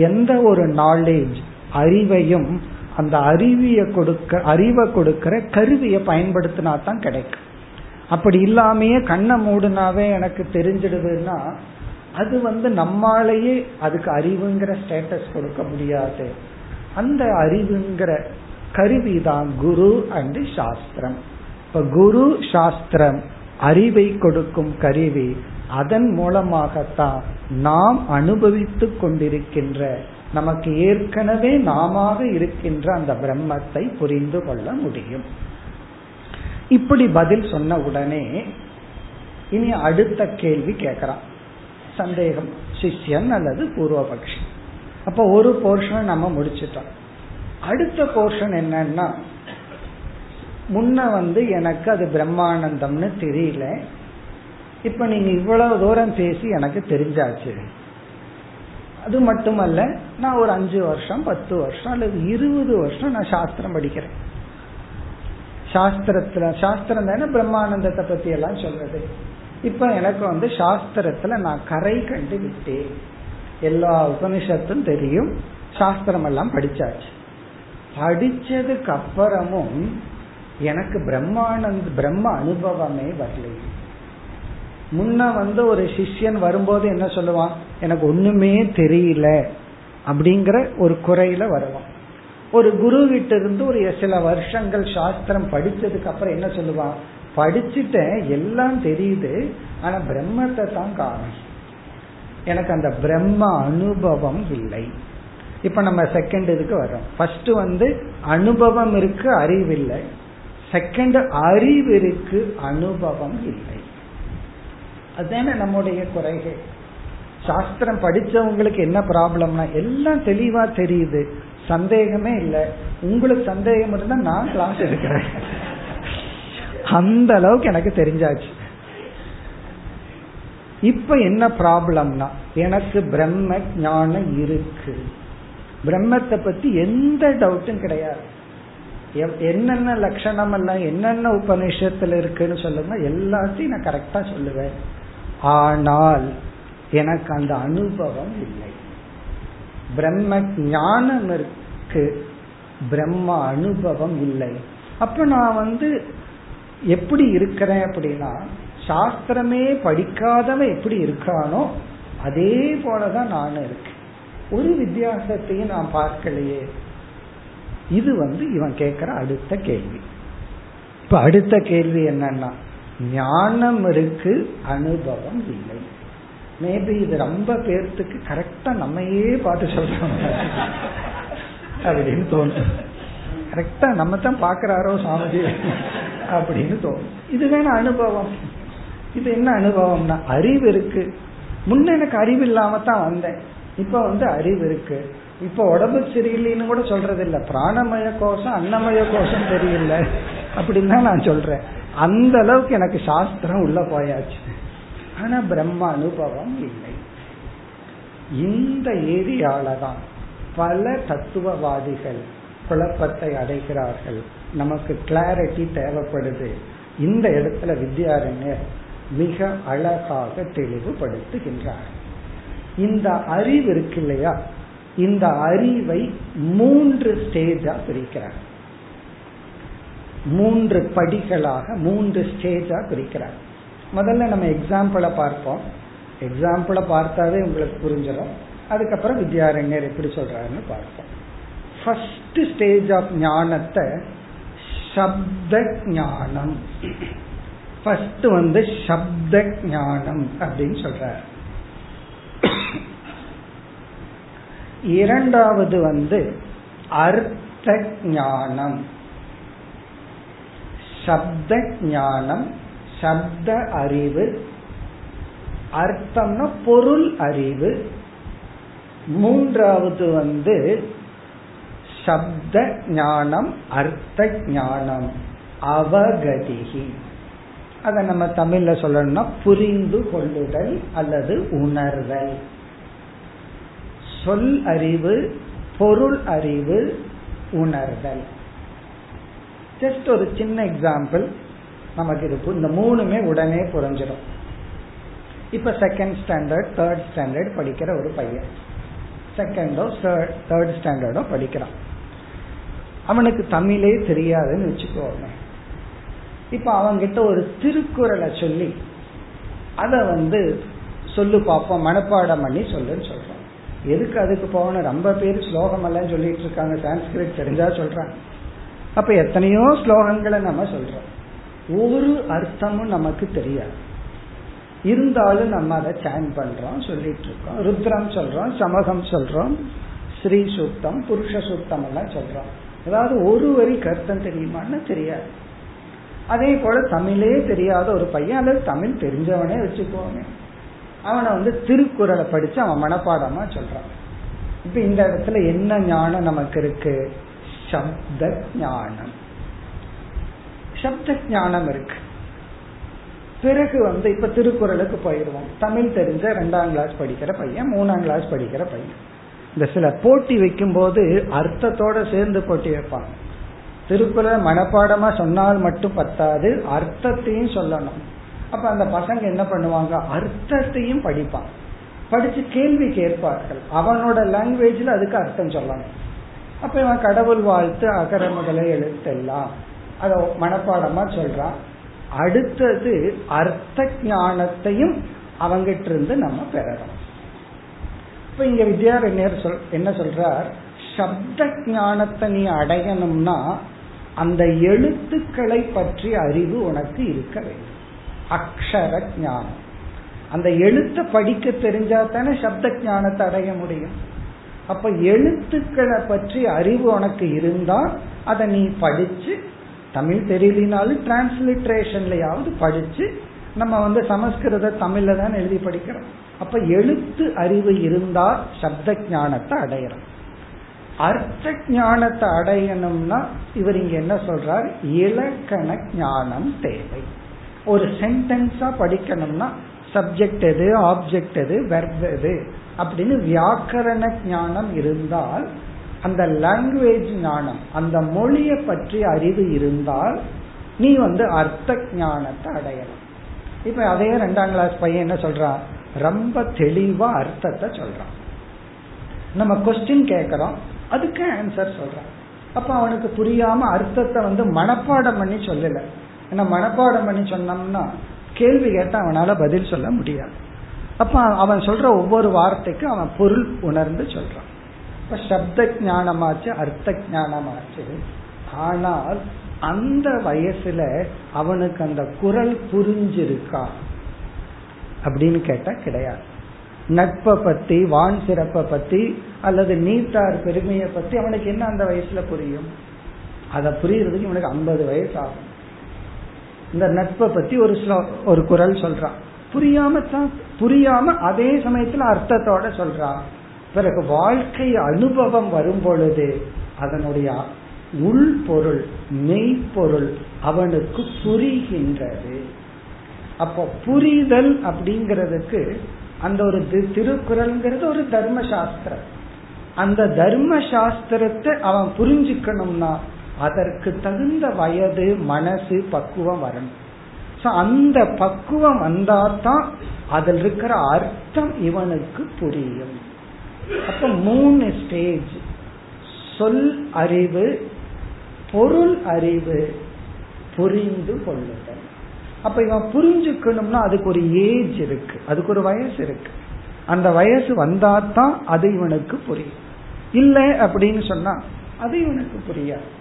எந்த ஒரு நாலேஜ் அறிவையும் அந்த அறிவிய கொடுக்க அறிவை கொடுக்கிற கருவியை பயன்படுத்தினா தான் கிடைக்கும். அப்படி இல்லாமையே கண்ணை மூடுனாவே எனக்கு தெரிஞ்சிடுதுன்னா அது வந்து நம்மாலேயே அதுக்கு அறிவுங்கிற ஸ்டேட்டஸ் கொடுக்க முடியாது. அந்த அறிவுங்கிற கருவி தான் குரு அண்ட் சாஸ்திரம். இப்ப குரு சாஸ்திரம் அறிவை கொடுக்கும் கருவி அதன் மூலமாகத்தான் நாம் அனுபவித்துக் கொண்டிருக்கின்ற நமக்கு ஏற்கனவே நாம இருக்கின்ற அந்த பிரம்மத்தை புரிந்து கொள்ள முடியும். இப்படி பதில் சொன்ன உடனே இனி அடுத்த கேள்வி கேட்கிறான் சந்தேகம் சிஷ்யன் அல்லது பூர்வபக்ஷி. அப்ப ஒரு போர்ஷன் நம்ம முடிச்சிட்டோம். அடுத்த போர்ஷன் என்னன்னா முன்ன வந்து எனக்கு அது பிரம்மானந்தம்னு தெரியல. இப்ப நீங்க இவ்வளவு தூரம் பேசி எனக்கு தெரிஞ்சாச்சு. அது மட்டுமல்ல நான் ஒரு அஞ்சு வருஷம் பத்து வருஷம் அல்லது இருபது வருஷம் நான் சாஸ்திரம் படிக்கிறேன். சாஸ்திரத்துல சாஸ்திரம் தானே பிரம்மானந்தத்தை பத்தி எல்லாம் சொல்றது. இப்ப எனக்கு வந்து சாஸ்திரத்துல நான் கரை கண்டு விட்டேன். எல்லா உபனிஷத்தும் தெரியும். சாஸ்திரம் எல்லாம் படிச்சாச்சு. படிச்சதுக்கு அப்புறமும் எனக்கு பிரம்மானந்த் பிரம்ம அனுபவமே வரலையே முன்ன வந்து ஒரு சிஷ்யன் வரும்போது என்ன சொல்லுவான்? எனக்கு ஒண்ணுமே தெரியல அப்படிங்கிற ஒரு குறையில வருவான். ஒரு குரு கிட்ட இருந்து ஒரு சில வருஷங்கள் சாஸ்திரம் படிச்சதுக்கு அப்புறம் என்ன சொல்லுவான்? படிச்சுட்டேன் எல்லாம் தெரியுது ஆனா பிரம்மத்தை தான் காணும். எனக்கு அந்த பிரம்ம அனுபவம் இல்லை. இப்ப நம்ம செகண்ட் இதுக்கு வரோம் ஃபர்ஸ்ட் வந்து அனுபவம் இருக்கு அறிவு இல்லை. செகண்ட் அறிவு இருக்கு அனுபவம் இல்லை. அதுதானே நம்முடைய குறைகள். சாஸ்திரம் படிச்சவங்களுக்கு என்ன ப்ராப்ளம்னா எல்லாம் தெளிவா தெரியுது. சந்தேகமே இல்லை. உங்களுக்கு சந்தேகம் இருந்தா நான் கிளாஸ் எடுக்கிறேன். அந்த அளவுக்கு எனக்கு தெரிஞ்சாச்சு. இப்ப என்ன ப்ராப்ளம்னா எனக்கு பிரம்ம ஞானம் இருக்கு. பிரம்மத்தை பத்தி எந்த டவுட்டும் கிடையாது. என்னென்ன லட்சணம் எல்லாம் என்னென்ன உபநிஷத்துல இருக்குன்னு சொல்லுங்க எல்லாத்தையும் நான் கரெக்டா சொல்லுவேன். ஆனால் எனக்கு அந்த அனுபவம் இல்லை. பிரம்ம ஞானம் இருக்கு. பிரம்ம அனுபவம் இல்லை. அப்ப நான் வந்து எப்படி இருக்கிறேன் அப்படின்னா சாஸ்திரமே படிக்காதவன் எப்படி இருக்கானோ அதே போலதான் நானும் இருக்கேன். ஒரு வித்தியாசத்தையும் நான் பார்க்கலையே. இது வந்து இவன் கேட்கிற அடுத்த கேள்வி. இப்ப அடுத்த கேள்வி என்னன்னா ஞானம் இருக்கு அனுபவம் இல்லை. மேபி இது ரொம்ப பேர்த்துக்கு கரெக்டா நம்மையே பார்த்து சொல்றாங்க. அப்படின்னு தோணும். கரெக்டா நம்ம தான் பாக்குறாரோ சாமிஜி அப்படின்னு தோணும். இது வேணா அனுபவம். இது என்ன அனுபவம்னா அறிவு இருக்கு. முன்ன எனக்கு அறிவு இல்லாம தான் வந்தேன். இப்ப வந்து அறிவு இருக்கு. இப்ப உடம்பு சரியில்லைன்னு கூட சொல்றது இல்ல பிராணமய கோஷம் அன்னமய கோஷம் தெரியல அப்படின்னு தான் நான் சொல்றேன். அந்த அளவுக்கு எனக்கு சாஸ்திரம் உள்ள போயாச்சு. ஆனா பிரம்ம அனுபவம் இல்லை. இந்த ஏரியால தான் பல தத்துவவாதிகள் குழப்பத்தை அடைகிறார்கள். நமக்கு கிளாரிட்டி தேவைப்படுது. இந்த இடத்துல வித்யாரண்யர் மிக அழகாக தெளிவுபடுத்துகின்றார். இந்த அறிவு இருக்கு இல்லையா? இந்த அறிவை மூன்று ஸ்டேஜா பிரிக்கிறார். மூன்று படிகளாக மூன்று ஸ்டேஜா பிரிக்கிறார். முதல்ல நம்ம எக்ஸாம்பிளை பார்ப்போம். எக்ஸாம்பிளை பார்த்தாவே உங்களுக்கு புரிஞ்சிடும். அதுக்கப்புறம் வித்யாரண்யர் எப்படி சொல்றாருன்னு பார்ப்போம். ஃபர்ஸ்ட் ஸ்டேஜ் ஆஃப் ஞானத்தை சப்த ஞானம் ஃபர்ஸ்ட் வந்து சப்த ஞானம் அப்படின்னு சொல்றாரு. இரண்டாவது வந்து அர்த்த ஞானம் சப்த ஞானம் சப்த அறிவு அர்த்தம்னா பொருள் அறிவு. மூன்றாவது வந்து சப்த ஞானம் அர்த்த ஞானம் அவகதிகி. அதை நம்ம தமிழ்ல சொல்லணும்னா புரிந்து கொள்ளுதல் அல்லது உணர்தல். சொல் அறிவு பொருள் அறிவு உணர்தல். ஜஸ்ட் ஒரு சின்ன எக்ஸாம்பிள் நமக்கு இருக்கும் இந்த மூணுமே உடனே புரிஞ்சிடும். இப்ப செகண்ட் ஸ்டாண்டர்ட் தேர்ட் ஸ்டாண்டர்ட் படிக்கிற ஒரு பையன். செகண்டோ தேர்ட் ஸ்டாண்டர்டோ படிக்கிறான். அவனுக்கு தமிழே தெரியாதுன்னு வச்சுக்கோங்க இப்ப அவங்கிட்ட ஒரு திருக்குறளை சொல்லி அத வந்து சொல்லு பார்ப்போம் மனப்பாடம் பண்ணி சொல்லுன்னு சொல்ற எதுக்கு அதுக்கு போகணும்? ரொம்ப பேர் ஸ்லோகம் எல்லாம் சொல்லிட்டு இருக்காங்க. சான்ஸ்கிரிட் தெரிஞ்சா சொல்றாங்க. அப்ப எத்தனையோ ஸ்லோகங்களை நம்ம சொல்றோம். ஒரு அர்த்தமும் நமக்கு தெரியாது. இருந்தாலும் நம்ம அதை சேன் பண்றோம் சொல்லிட்டு இருக்கோம். ருத்ரம் சொல்றோம் சமகம் சொல்றோம் ஸ்ரீ சுத்தம் புருஷ சுத்தம் எல்லாம் சொல்றோம். அதாவது ஒரு வரி கருத்தம் தெரியுமான்னு தெரியாது. அதே போல தமிழே தெரியாத ஒரு பையன் அல்லது தமிழ் தெரிஞ்சவனே வச்சுக்கோங்க அவனை வந்து திருக்குறளை படிச்சு அவன் மனப்பாடமா சொல்றான். இப்ப இந்த இடத்துல என்ன ஞானம் நமக்கு இருக்கு? சப்த ஞானம். சப்த ஞானம் இருக்கு. பிறகு வந்து இப்ப திருக்குறளுக்கு போயிடுவோம். தமிழ் தெரிஞ்ச ரெண்டாம் கிளாஸ் படிக்கிற பையன் மூணாம் கிளாஸ் படிக்கிற பையன். இந்த சில போட்டி வைக்கும் போது அர்த்தத்தோட சேர்ந்து போட்டி வைப்பாங்க திருக்குறளை மனப்பாடமா சொன்னால் மட்டும் பத்தாது அர்த்தத்தையும் சொல்லணும். அப்ப அந்த பசங்க என்ன பண்ணுவாங்க? அர்த்தத்தையும் படிப்பான் படிச்சு கேள்வி கேட்பார்கள். அவனோட லாங்குவேஜ்ல அதுக்கு அர்த்தம் சொல்லணும். அப்ப இவன் கடவுள் வாழ்த்து அகர எழுத்தெல்லாம். அத மனப்பாடமா சொல்றான். அடுத்தது அர்த்த ஞானத்தையும் அவங்கிட்ட இருந்து நம்ம பெறணும். இப்ப இங்க வித்யாரண்யர் சொல் என்ன சொல்றார்? சப்த ஞானத்தை நீ அடையணும்னா அந்த எழுத்துக்களை பற்றி அறிவு உனக்கு இருக்க வேண்டும். அக்ஷர ஞானம் அந்த எழுத்தை படிக்க தெரிஞ்சா தானே சப்த ஞானத்தை அடைய முடியும். அப்ப எழுத்துக்களை பற்றி அறிவு உனக்கு இருந்தா அதை நீ படிச்சு தமிழ் தெரியலினாலும் டிரான்ஸ்லிட்ரேஷன்லயாவது படிச்சு நம்ம வந்து சமஸ்கிருத தமிழ்ல தான் எழுதி படிக்கிறோம். அப்ப எழுத்து அறிவு இருந்தா சப்த ஞானத்தை அடையிறோம். அர்த்த ஞானத்தை அடையணும்னா இவர் இங்க என்ன சொல்றார்? இலக்கண ஞானம் தேவை. ஒரு சென்டென்ஸா படிக்கணும்னா சப்ஜெக்ட் எது ஆப்ஜெக்ட் எது வெர்ப் எது அப்படின்னு வியாக்கரண ஞானம் இருந்தால் அந்த லாங்குவேஜ் ஞானம் அந்த மொழியை பற்றி அறிவு இருந்தால் நீ வந்து அர்த்த ஞானத்தை அடையலாம். இப்ப அதே ரெண்டாம் கிளாஸ் பையன் என்ன சொல்றான்? ரொம்ப தெளிவா அர்த்தத்தை சொல்றான். நம்ம கொஸ்டின் கேட்கறோம் அதுக்கு ஆன்சர் சொல்றான். அப்ப அவனுக்கு புரியாம அர்த்தத்தை வந்து மனப்பாடம் பண்ணி சொல்லல. ஏன்னா மனப்பாடம் பண்ணி சொன்னோம்னா கேள்வி கேட்டா அவனால பதில் சொல்ல முடியாது. அப்ப அவன் சொல்ற ஒவ்வொரு வார்த்தைக்கும் அவன் பொருள் உணர்ந்து சொல்றான். இப்ப சப்த ஞானமாச்சு அர்த்த ஞானமாச்சு ஆனால் அந்த வயசுல அவனுக்கு அந்த குரல் புரிஞ்சிருக்கா? அப்படின்னு கேட்டா கிடையாது. நட்பை பத்தி வான் சிறப்பை பத்தி அல்லது நீத்தார் பெருமையை பத்தி அவனுக்கு என்ன அந்த வயசுல புரியும்? அதை புரியறதுக்கு இவனுக்கு ஐம்பது வயசு ஆகும். இந்த நட்பை பத்தி ஒரு ஒரு குரல் சொல்றான் புரியாம தான் புரியாம அதே சமயத்துல அர்த்தத்தோட சொல்றான் பிறகு வாழ்க்கை அனுபவம் வரும் பொழுது அதனுடைய உள்பொருள் மெய்ப்பொருள் அவனுக்கு புரிகின்றது. அப்போ புரிதல் அப்படிங்கிறதுக்கு அந்த ஒரு திருக்குறள்ங்கிறது ஒரு தர்ம சாஸ்திரம். அந்த தர்ம சாஸ்திரத்தை அவன் புரிஞ்சுக்கணும்னா அதற்கு தகுந்த வயது மனசு பக்குவம் வரணும். அந்த பக்குவம் வந்தாதான் அதில் இருக்கிற அர்த்தம் இவனுக்கு புரியும். அப்ப மூணு ஸ்டேஜ் சொல் அறிவு பொருள் அறிவு புரிந்து கொள்ளுதல். அப்ப இவன் புரிஞ்சுக்கணும்னா அதுக்கு ஒரு ஏஜ் இருக்கு. அதுக்கு ஒரு வயசு இருக்கு. அந்த வயசு வந்தாதான் அது இவனுக்கு புரியும். இல்லை அப்படின்னு சொன்னா அது இவனுக்கு புரியாது.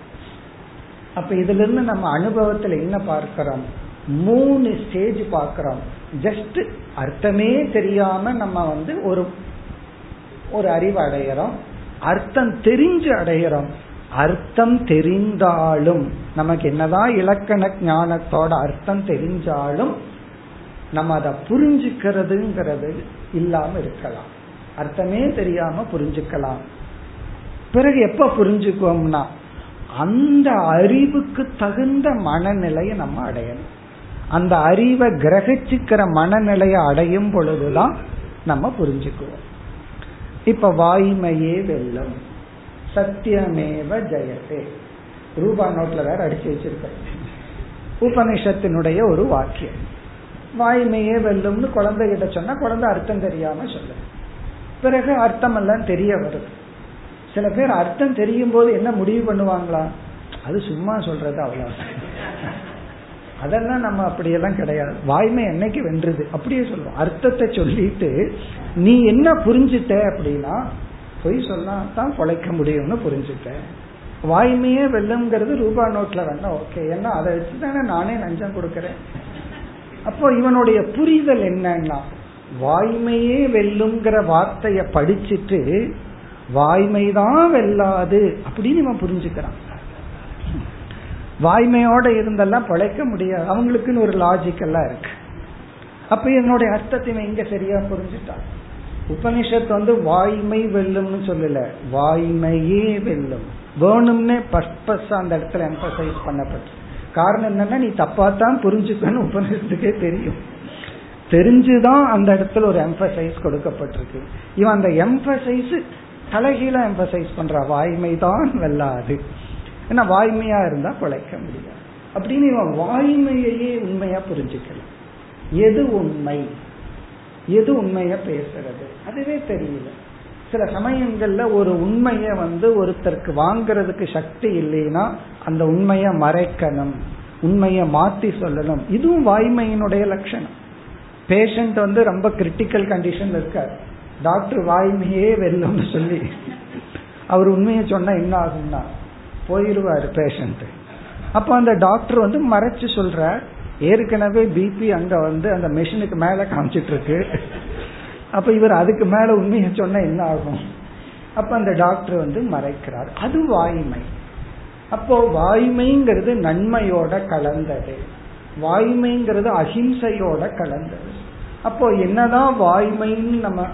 அப்ப இதுல இருந்து நம்ம அனுபவத்துல என்ன பார்க்கிறோம்? மூணு ஸ்டேஜ் பார்க்கிறோம். ஜஸ்ட் அர்த்தமே தெரியாம நம்ம வந்து ஒரு ஒரு அறிவு அடைகிறோம் அர்த்தம் தெரிஞ்சு அடைகிறோம் அர்த்தம் தெரிந்தாலும் நமக்கு என்னதான் இலக்கண ஞானத்தோட அர்த்தம் தெரிஞ்சாலும் நம்ம அதை புரிஞ்சுக்கிறதுங்கிறது இல்லாம இருக்கலாம். அர்த்தமே தெரியாம புரிஞ்சுக்கலாம். பிறகு எப்ப புரிஞ்சுக்குவோம்னா அந்த அறிவுக்கு தகுந்த மனநிலையை நம்ம அடையணும். அந்த அறிவை கிரகிச்சுக்கிற மனநிலையை அடையும் பொழுதுதான் நம்ம புரிஞ்சுக்குவோம். இப்ப வாய்மையே வெல்லும். சத்தியமேவ ஜெயத்தே. ரூபா நோட்ல வேற அடிச்சு வச்சிருக்கேன். உபனிஷத்தினுடைய ஒரு வாக்கியம். வாய்மையே வெல்லும்னு குழந்தைகிட்ட சொன்னா குழந்தை அர்த்தம் தெரியாம சொல்லு. பிறகு அர்த்தம் எல்லாம் தெரிய வருது. சில பேர் அர்த்தம் தெரியும் போது என்ன முடிவு பண்ணுவாங்களா? அது சும்மா சொல்றது அவ்வளவு. அதெல்லாம் நம்ம அப்படியெல்லாம் கிடையாது. வாய்மை என்னைக்கு வென்றுது? அப்படியே சொல்லுவோம். அர்த்தத்தை சொல்லிட்டு நீ என்ன புரிஞ்சுட்ட அப்படின்னா பொய் சொன்னா தான் பொழைக்க முடியும்னு புரிஞ்சுட்டேன் வாய்மையே வெல்லுங்கிறது ரூபா நோட்ல வேணா ஓகே. ஏன்னா அதை வச்சு தானே நானே லஞ்சம் கொடுக்கறேன். அப்போ இவனுடைய புரிதல் என்னன்னா வாய்மையே வெல்லுங்கிற வார்த்தைய படிச்சுட்டு வாய்மைதான் வெல்லாது அப்படின்னு இவன் புரிஞ்சுக்கிறான். வாய்மையோட இருந்தெல்லாம் பிழைக்க முடியாது. அவங்களுக்குன்னு ஒரு லாஜிக் எல்லாம் இருக்கு. அப்ப என்னுடைய அர்த்தத்தை இவன் இங்க சரியா புரிஞ்சுட்டான். உபனிஷத் வந்து வாய்மை வெல்லும்னு சொல்லல. வாய்மையே வெல்லும். வேணும்னே பர்பஸ் அந்த இடத்துல எம்பசைஸ் பண்ணப்பட்டு. காரணம் என்னன்னா நீ தப்பா தான் புரிஞ்சுக்கன்னு உபனிஷத்துக்கே தெரியும். தெரிஞ்சுதான் அந்த இடத்துல ஒரு எம்பசைஸ் கொடுக்கப்பட்டிருக்கு. இவன் அந்த எம்பசைஸ் தலைகீழ எம்பசைஸ் பண்ற வாய்மை தான் வெல்லாது. ஏன்னா வாய்மையா இருந்தா பிழைக்க முடியாது. அப்படின்னு இவன் வாய்மையையே உண்மையா புரிஞ்சுக்கலாம் எது உண்மை? எது உண்மையா பேசுறது? அதுவே தெரியல. சில சமயங்கள்ல ஒரு உண்மைய வந்து ஒருத்தருக்கு வாங்கறதுக்கு சக்தி இல்லைன்னா அந்த உண்மைய மறைக்கணும் உண்மைய மாத்தி சொல்லணும். இதுவும் வாய்மையினுடைய லட்சணம். பேஷண்ட் வந்து ரொம்ப கிரிட்டிக்கல் கண்டிஷன் இருக்காரு. டாக்டர் வாய்மையே வெல்லும்னு சொல்லி அவர் உண்மையை சொன்னா என்ன ஆகும்னா போயிருவாரு பேஷண்ட் அப்ப அந்த டாக்டர் வந்து மறைச்சு சொல்ற ஏற்கனவே பிபி அங்க வந்து அந்த மிஷினுக்கு மேல காமிச்சிட்டு இருக்கு அப்ப இவர் அதுக்கு மேல உண்மையை சொன்னா என்ன ஆகும்? அப்ப அந்த டாக்டர் வந்து மறைக்கிறார். அது வாய்மை. அப்போ வாய்மைங்கிறது நன்மையோட கலந்தது. வாய்மைங்கிறது அஹிம்சையோட கலந்தது. அப்போ என்னதான் வாய்மைன்னு நம்ம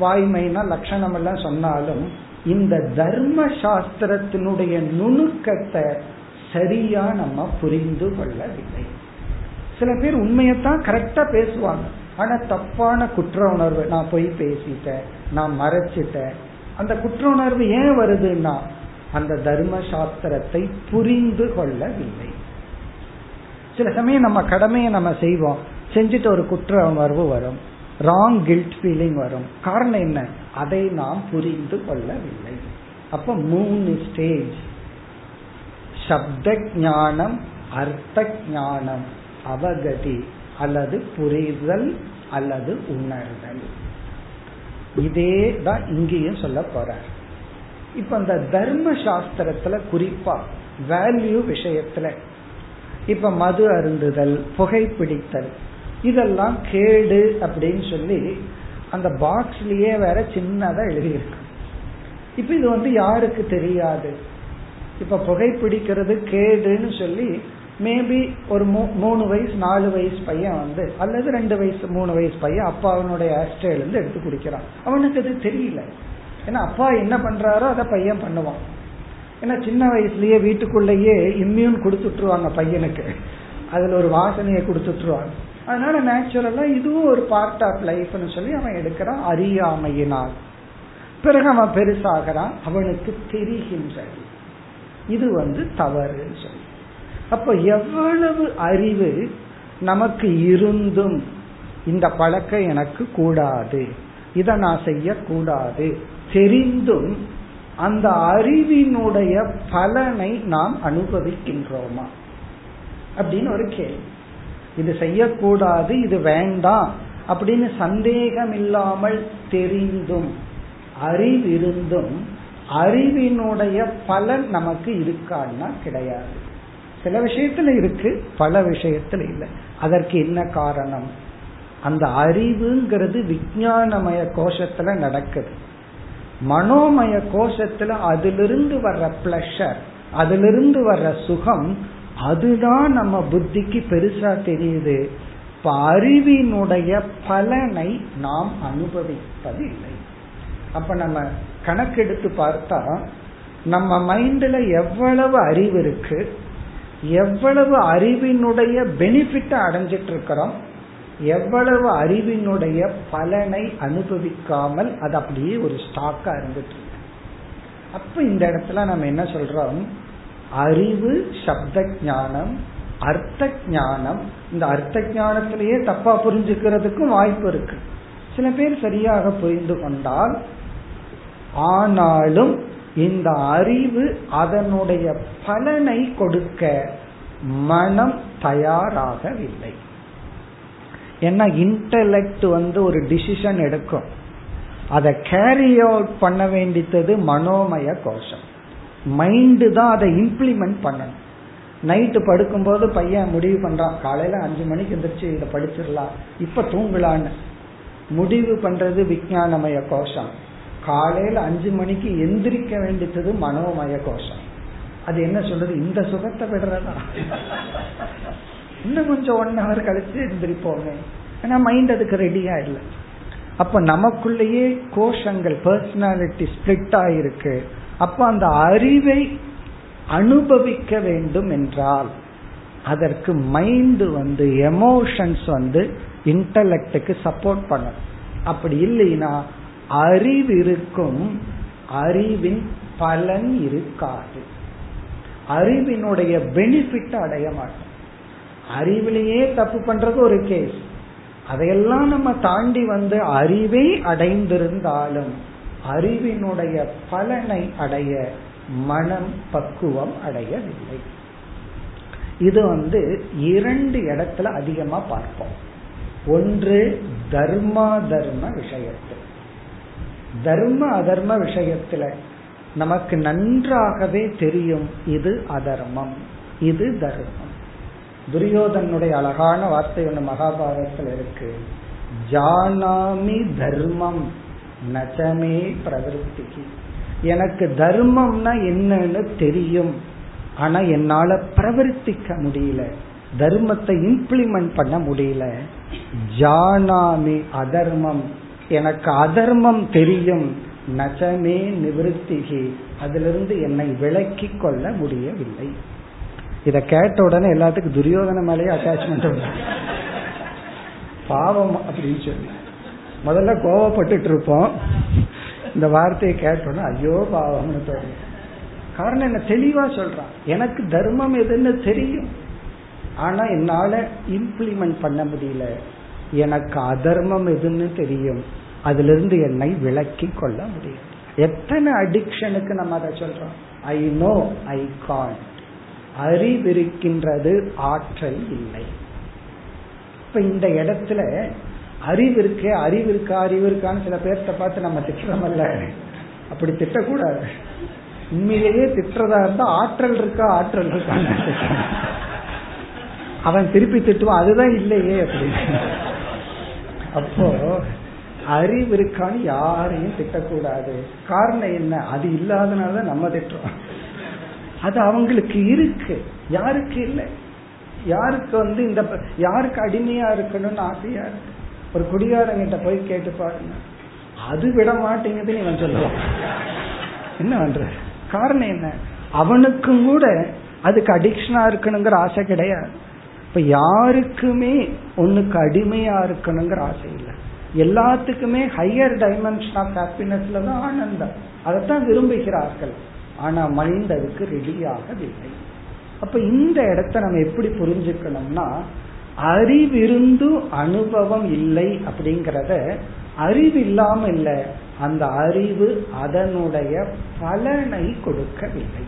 வாய்மைனா லட்சணம் எல்லாம் சொன்னாலும் இந்த தர்ம சாஸ்திரத்தினுடைய நுணுக்கத்தை சரியா நம்ம புரிந்து கொள்ளவில்லை. சில பேர் உண்மையத்தான் கரெக்டா பேசுவாங்க. ஆனா தப்பான குற்ற உணர்வு நான் போய் பேசிட்டேன் நான் மறைச்சிட்டேன். அந்த குற்ற உணர்வு ஏன் வருதுன்னா அந்த தர்ம சாஸ்திரத்தை புரிந்து கொள்ளவில்லை. சில சமயம் நம்ம கடமையை நம்ம செய்வோம் செஞ்சுட்டு ஒரு குற்ற உணர்வு வரும். ராங் கில்ட் ஃபீலிங் வரும். காரணம் என்ன? அதை நாம் புரிந்து கொள்ளவில்லை. அப்ப மூணு ஸ்டேஜ் சப்த ஞானம் அர்த்த ஞானம் அவகதி அல்லது புரிதல் அல்லது உணர்தல். இதே தான் இங்கேயும் சொல்ல போற இப்ப இந்த தர்ம சாஸ்திரத்துல குறிப்பா வேல்யூ விஷயத்துல இப்ப மது அருந்துதல் புகைப்பிடித்தல் இதெல்லாம் கேடு அப்படின்னு சொல்லி அந்த பாக்ஸ்லயே வேற சின்னதா எழுதியிருக்கு. இப்ப இது வந்து யாருக்கு தெரியாது? இப்ப புகைப்பிடிக்கிறது கேடுன்னு சொல்லி மேபி ஒரு மூணு வயசு நாலு வயசு பையன் வந்து அல்லது ரெண்டு வயசு மூணு வயசு பையன் அப்பா அவனுடைய ஹேர்ஸ்டைல் இருந்து எடுத்து குடிக்கிறான். அவனுக்கு அது தெரியல. ஏன்னா அப்பா என்ன பண்றாரோ அதை பையன் பண்ணுவான். ஏன்னா சின்ன வயசுலயே வீட்டுக்குள்ளேயே இம்யூன் கொடுத்துட்டுருவாங்க பையனுக்கு. அதுல ஒரு வாசனையை கொடுத்துட்டுருவாங்க. அதனால நேச்சுரலா இதுவும் ஒரு பார்ட் ஆஃப் லைஃப்னு சொல்லி அவன் எடுக்கிறான் அறியாமையினால். பிறகு அவன் பெருசாகிறான் அவனுக்கு தெரிகின்றது. இது வந்து தவறுன்னு சொல்லி. அப்ப எவ்வளவு அறிவு நமக்கு இருந்தும் இந்த பழக்கம் எனக்கு கூடாது இதை நான் செய்யக்கூடாது தெரிந்தும் அந்த அறிவினுடைய பலனை நாம் அனுபவிக்கின்றோமா? அப்படின்னு ஒரு கேள்வி. இது செய்யக்கூடாது இது வேண்டாம் அப்படின்னு சந்தேகம் இல்லாமல் தெரிந்தும் அறிவிருந்தும் அறிவினுடைய பலன் நமக்கு இருக்கான்னா கிடையாது. சில விஷயத்துல இருக்கு பல விஷயத்துல இல்லை. அதற்கு என்ன காரணம்? அந்த அறிவுங்கிறது விஞ்ஞானமய கோஷத்துல நடக்குது. மனோமய கோஷத்துல அதிலிருந்து வர்ற பிளஷர் அதிலிருந்து வர்ற சுகம் அதுதான் நம்ம புத்திக்கு பெருசா தெரியுது. இப்ப அறிவினுடைய பலனை நாம் அனுபவிப்பது இல்லை. அப்ப நம்ம கணக்கெடுத்து பார்த்தா நம்ம மைண்ட்ல எவ்வளவு அறிவு இருக்கு எவ்வளவு அறிவினுடைய பெனிஃபிட்டை அடைஞ்சிட்டு இருக்கிறோம் எவ்வளவு அறிவினுடைய பலனை அனுபவிக்காமல் அது அப்படியே ஒரு ஸ்டாக்கா இருந்துட்டு இருக்கு. அப்ப இந்த இடத்துல நம்ம என்ன சொல்றோம்? அறிவு சப்த ஞானம் அர்த்த ஞானம் இந்த அர்த்த ஞானத்திலேயே தப்பா புரிஞ்சுக்கிறதுக்கும் வாய்ப்பு இருக்கு. சில பேர் சரியாக புரிந்து கொண்டால் ஆனாலும் இந்த அறிவு அதனுடைய பலனை கொடுக்க மனம் தயாராகவில்லை. ஏன்னா இன்டலெக்ட் வந்து ஒரு டிசிஷன் எடுக்கும். அதை கேரி அவுட் பண்ண வேண்டித்தது மனோமய கோஷம். மைண்டு தான் அதை இம்ப்ளிமெண்ட் பண்ணணும். நைட்டு படுக்கும்போது பையன் முடிவு பண்றான். காலையில அஞ்சு மணிக்கு எந்திரிச்சு இதை படிச்சிடலாம். இப்ப தூங்கலான்னு. முடிவு பண்றது விஜயானமய கோஷம். காலையில அஞ்சு மணிக்கு எந்திரிக்க வேண்டியது மனோமய கோஷம். அது என்ன சொல்றது? இந்த சுகத்தை விடுறதா? இன்னும் கொஞ்சம் ஒன் ஹவர் கழிச்சு எந்திரிப்போமே. ஏன்னா மைண்ட் அதுக்கு ரெடியா இல்லை. அப்ப நமக்குள்ளேயே கோஷங்கள் பர்சனாலிட்டி ஸ்பிளிட் ஆயிருக்கு. அப்ப அந்த அறிவை அனுபவிக்க வேண்டும் என்றால் அதற்கு மைண்ட் வந்து எமோஷன்ஸ் வந்து இன்டலெக்டுக்கு சப்போர்ட் பண்ணும் அப்படி இல்லைன்னா அறிவு இருக்கும் அறிவின் பலன் இருக்காது. அறிவினுடைய பெனிஃபிட் அடைய மாட்டோம். அறிவிலேயே தப்பு பண்றது ஒரு கேஸ் அதையெல்லாம் நம்ம தாண்டி வந்து அறிவை அடைந்திருந்தாலும் அறிவினுடைய பலனை அடைய மனம் பக்குவம் அடையவில்லை. இது வந்து இரண்டு இடத்துல அதிகமா பார்ப்போம். ஒன்று தர்மா தர்ம விஷயத்தில் தர்ம அதர்ம விஷயத்துல நமக்கு நன்றாகவே தெரியும் இது அதர்மம் இது தர்மம். துரியோதனுடைய அழகான வார்த்தை ஒன்று மகாபாரதத்தில் இருக்கு. ஜானாமி தர்மம். நச்சமே பிரவருத்திக்கு. எனக்கு தர்மம்னா என்னன்னு தெரியும். ஆனா என்னால பிரவர்த்திக்க முடியல. தர்மத்தை இம்ப்ளிமெண்ட் பண்ண முடியல. ஜானாமி அதர்மம். எனக்கு அதர்மம் தெரியும். நச்சமே நிவர்த்திகி. அதிலிருந்து என்னை விலக்கி கொள்ள முடியவில்லை. இத கேட்ட உடனே எல்லாத்துக்கும் துரியோதன மேலேயே அட்டாச்மெண்ட் பாவம் அப்படின்னு சொல்லி. முதல்ல கோவப்பட்டுட்டு இருப்போம் இந்த வார்த்தையை கேட்டோன்னா ஐயோ பாவம்னு தோணும். காரணம் என்ன? தெளிவா சொல்றான். எனக்கு தர்மம் எதுன்னு தெரியும். ஆனா என்னால இம்ப்ளிமெண்ட் பண்ண முடியல. எனக்கு அதர்மம் எதுன்னு தெரியும். அதுல இருந்து என்னை விலக்கி கொள்ள முடியும். எத்தனை அடிக்ஷனுக்கு நம்ம அதை சொல்றோம்? ஐ நோ ஐ கான் அறிவிருக்கின்றது ஆற்றல் இல்லை. இப்ப இந்த இடத்துல அறிவு இருக்கே அறிவு இருக்கா அறிவு இருக்கான்னு சில பேர்த்த பார்த்து நம்ம திட்டுறோமல்ல. அப்படி திட்டக்கூடாது. உண்மையிலேயே திட்டுறதா இருந்தா ஆற்றல் இருக்கா ஆற்றல் இருக்கான்னு அவன் திருப்பி திட்டுவான் அதுதான் இல்லையே அப்படின்னு. அப்போ அறிவு இருக்கான்னு யாரையும் திட்டக்கூடாது. காரணம் என்ன? அது இல்லாதனால நம்ம திட்டுறோம். அது அவங்களுக்கு இருக்கு. யாருக்கு இல்லை? யாருக்கு வந்து இந்த யாருக்கு அடிமையா இருக்கணும்னு ஆசையா இருக்கு? ஒரு குடிகாரங்கிட்ட போய் கேட்டு பாருங்க. அது விட மாட்டேங்குதுன்னு இவன் சொல்லுவான். என்ன பண்ற? காரணம் என்ன? அவனுக்கும் கூட அதுக்கு அடிக்ஷனா இருக்கணுங்கிற ஆசை கிடையாது. இப்ப யாருக்குமே ஒண்ணுக்கு அடிமையா இருக்கணுங்கிற ஆசை இல்லை. எல்லாத்துக்குமே ஹையர் டைமென்ஷன் ஆஃப் ஹாப்பினஸ்ல தான் ஆனந்தம். அதைத்தான் விரும்புகிறார்கள் ஆனா மைண்ட் அதுக்கு ரெடியாகவில்லை அப்ப இந்த இடத்த நம்ம எப்படி புரிஞ்சுக்கணும்னா அறிவிருந்து அனுபவம் இல்லை அப்படிங்கிறத அறிவு இல்லாம இல்லை அந்த அறிவு அதனுடைய பலனை கொடுக்கவில்லை.